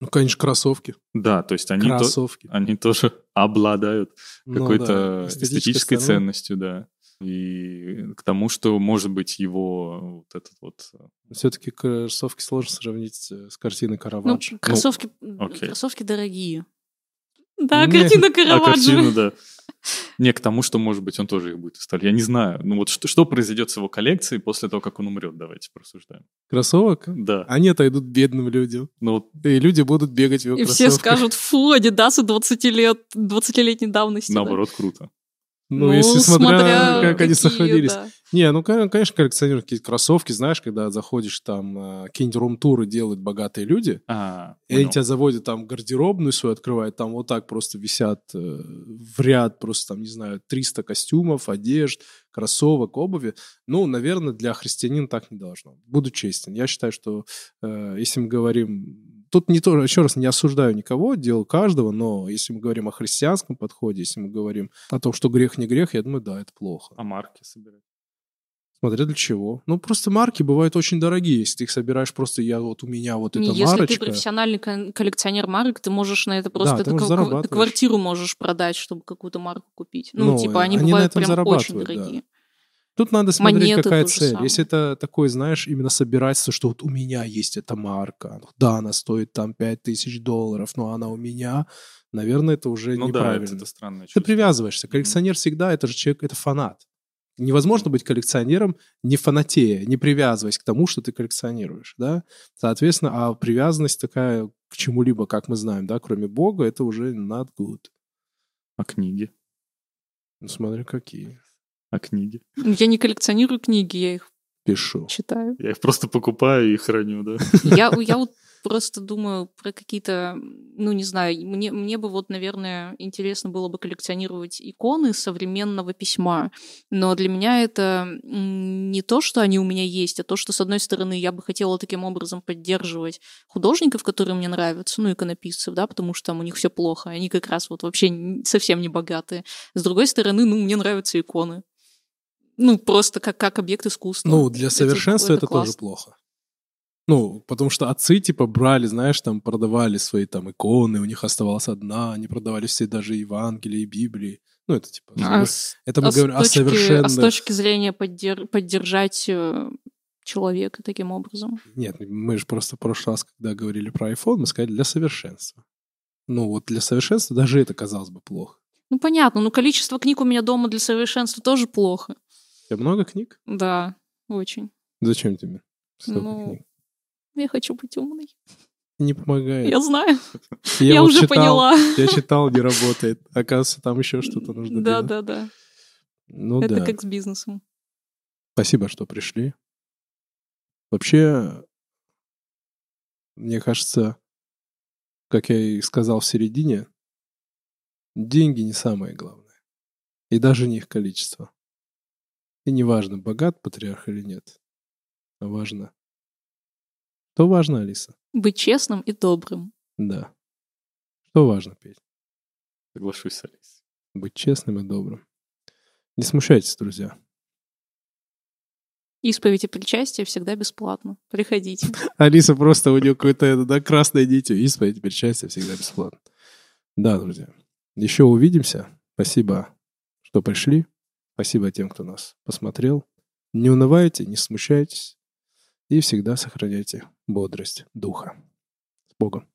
Ну, конечно, кроссовки. Да, то есть они, то- Кроссовки. они тоже обладают Ну какой-то да, эстетической стороной. ценностью, да. И к тому, что, может быть, его вот этот вот... э, Все-таки кроссовки сложно сравнить э, с картиной Ну, Караваджо. кроссовки, окей. кроссовки дорогие. Да, картина А Караваджо. картину, да. Не, к тому, что, может быть, он тоже их будет выставлять. Я не знаю. Ну вот что, что произойдет с его коллекцией после того, как он умрет? Давайте порассуждаем. Кроссовок? Да. Они отойдут бедным людям. Ну вот И люди будут бегать в его И все кроссовках. скажут, фу, Адидасы 20 лет, 20-летней давности. да». наоборот круто. Ну, если смотря, как они какие, сохранились. да. Не, ну, кон- конечно, коллекционируют какие-то кроссовки, знаешь, когда заходишь там, э, какие-нибудь рум-туры делают богатые люди, А, и они тебя заводят там гардеробную свою, открывают, там вот так просто висят э, в ряд просто там, не знаю, 300 костюмов, одежд, кроссовок, обуви. Ну, наверное, для христианина так не должно. Буду честен. Я считаю, что э, если мы говорим... Тут не то, еще раз, не осуждаю никого, дело каждого, но если мы говорим о христианском подходе, если мы говорим о том, что грех не грех, я думаю, да, это плохо. А марки собирать? Смотря для чего. Ну, просто марки бывают очень дорогие. Если ты их собираешь просто, я вот у меня вот эта Если марочка. ты профессиональный коллекционер марок, ты можешь на это просто... ты это можешь как- ты зарабатываешь. квартиру можешь продать, чтобы какую-то марку купить. Ну, Ну, типа, они, они бывают прям очень зарабатывают, да. Тут надо смотреть, Монеты какая цель. самое. Если это такой, знаешь, именно собирательство, что вот у меня есть эта марка. ну Да, она стоит там 5000 долларов, но она у меня. Наверное, это уже Ну да, неправильно. это, это странное Ты чувство. привязываешься. Коллекционер всегда, это же человек, это фанат. Невозможно быть коллекционером, не фанатея, не привязываясь к тому, что ты коллекционируешь, да? Соответственно, а привязанность такая к чему-либо, как мы знаем, да, кроме Бога, это уже not good. А книги? Ну, смотри, какие. А книги? Я не коллекционирую книги, я их Пишу. читаю. Я их просто покупаю и храню, да? Я, я вот просто думаю про какие-то, ну, не знаю, мне, мне бы вот, наверное, интересно было бы коллекционировать иконы современного письма. Но для меня это не то, что они у меня есть, а то, что, с одной стороны, я бы хотела таким образом поддерживать художников, которые мне нравятся, ну, иконописцев, да, потому что там у них все плохо, они как раз вот вообще совсем не богатые. С другой стороны, ну, мне нравятся иконы. Ну, просто как, как объект искусства. Ну, для совершенства это, это, это тоже плохо. Ну, потому что отцы, типа, брали, знаешь, там, продавали свои там иконы, у них оставалась одна, они продавали все даже Евангелие и Библии. Ну, это типа... А это мы а говорим о совершенно... А с точки зрения поддер... поддержать э, человека таким образом? Нет, мы же просто в прошлый раз, когда говорили про iPhone, мы сказали для совершенства. Ну, вот для совершенства даже это казалось бы плохо. Ну, понятно, но количество книг у меня дома для совершенства тоже плохо. Тебя много книг? Да, очень. Зачем тебе ну, книг? Я хочу быть умной. Не помогает. Я знаю. Я, я вот уже читал, поняла. Я читал, не работает. Оказывается, там еще что-то нужно да, делать. Да, да, да. Ну Это да. как с бизнесом. Спасибо, что пришли. Вообще, мне кажется, как я и сказал в середине, деньги не самое главное. И даже не их количество. И не важно, богат патриарх или нет. А важно, что важно, Алиса? Быть честным и добрым. Да. Что важно, Петь? Соглашусь с Алисой. Быть честным и добрым. Не смущайтесь, друзья. Исповедь и причастие всегда бесплатно. Приходите. Алиса просто у нее какой-то да, красной нитью. Исповедь и причастие всегда бесплатно. Да, друзья. Еще увидимся. Спасибо, что пришли. Спасибо тем, кто нас посмотрел. Не унывайте, не смущайтесь и всегда сохраняйте бодрость духа. С Богом.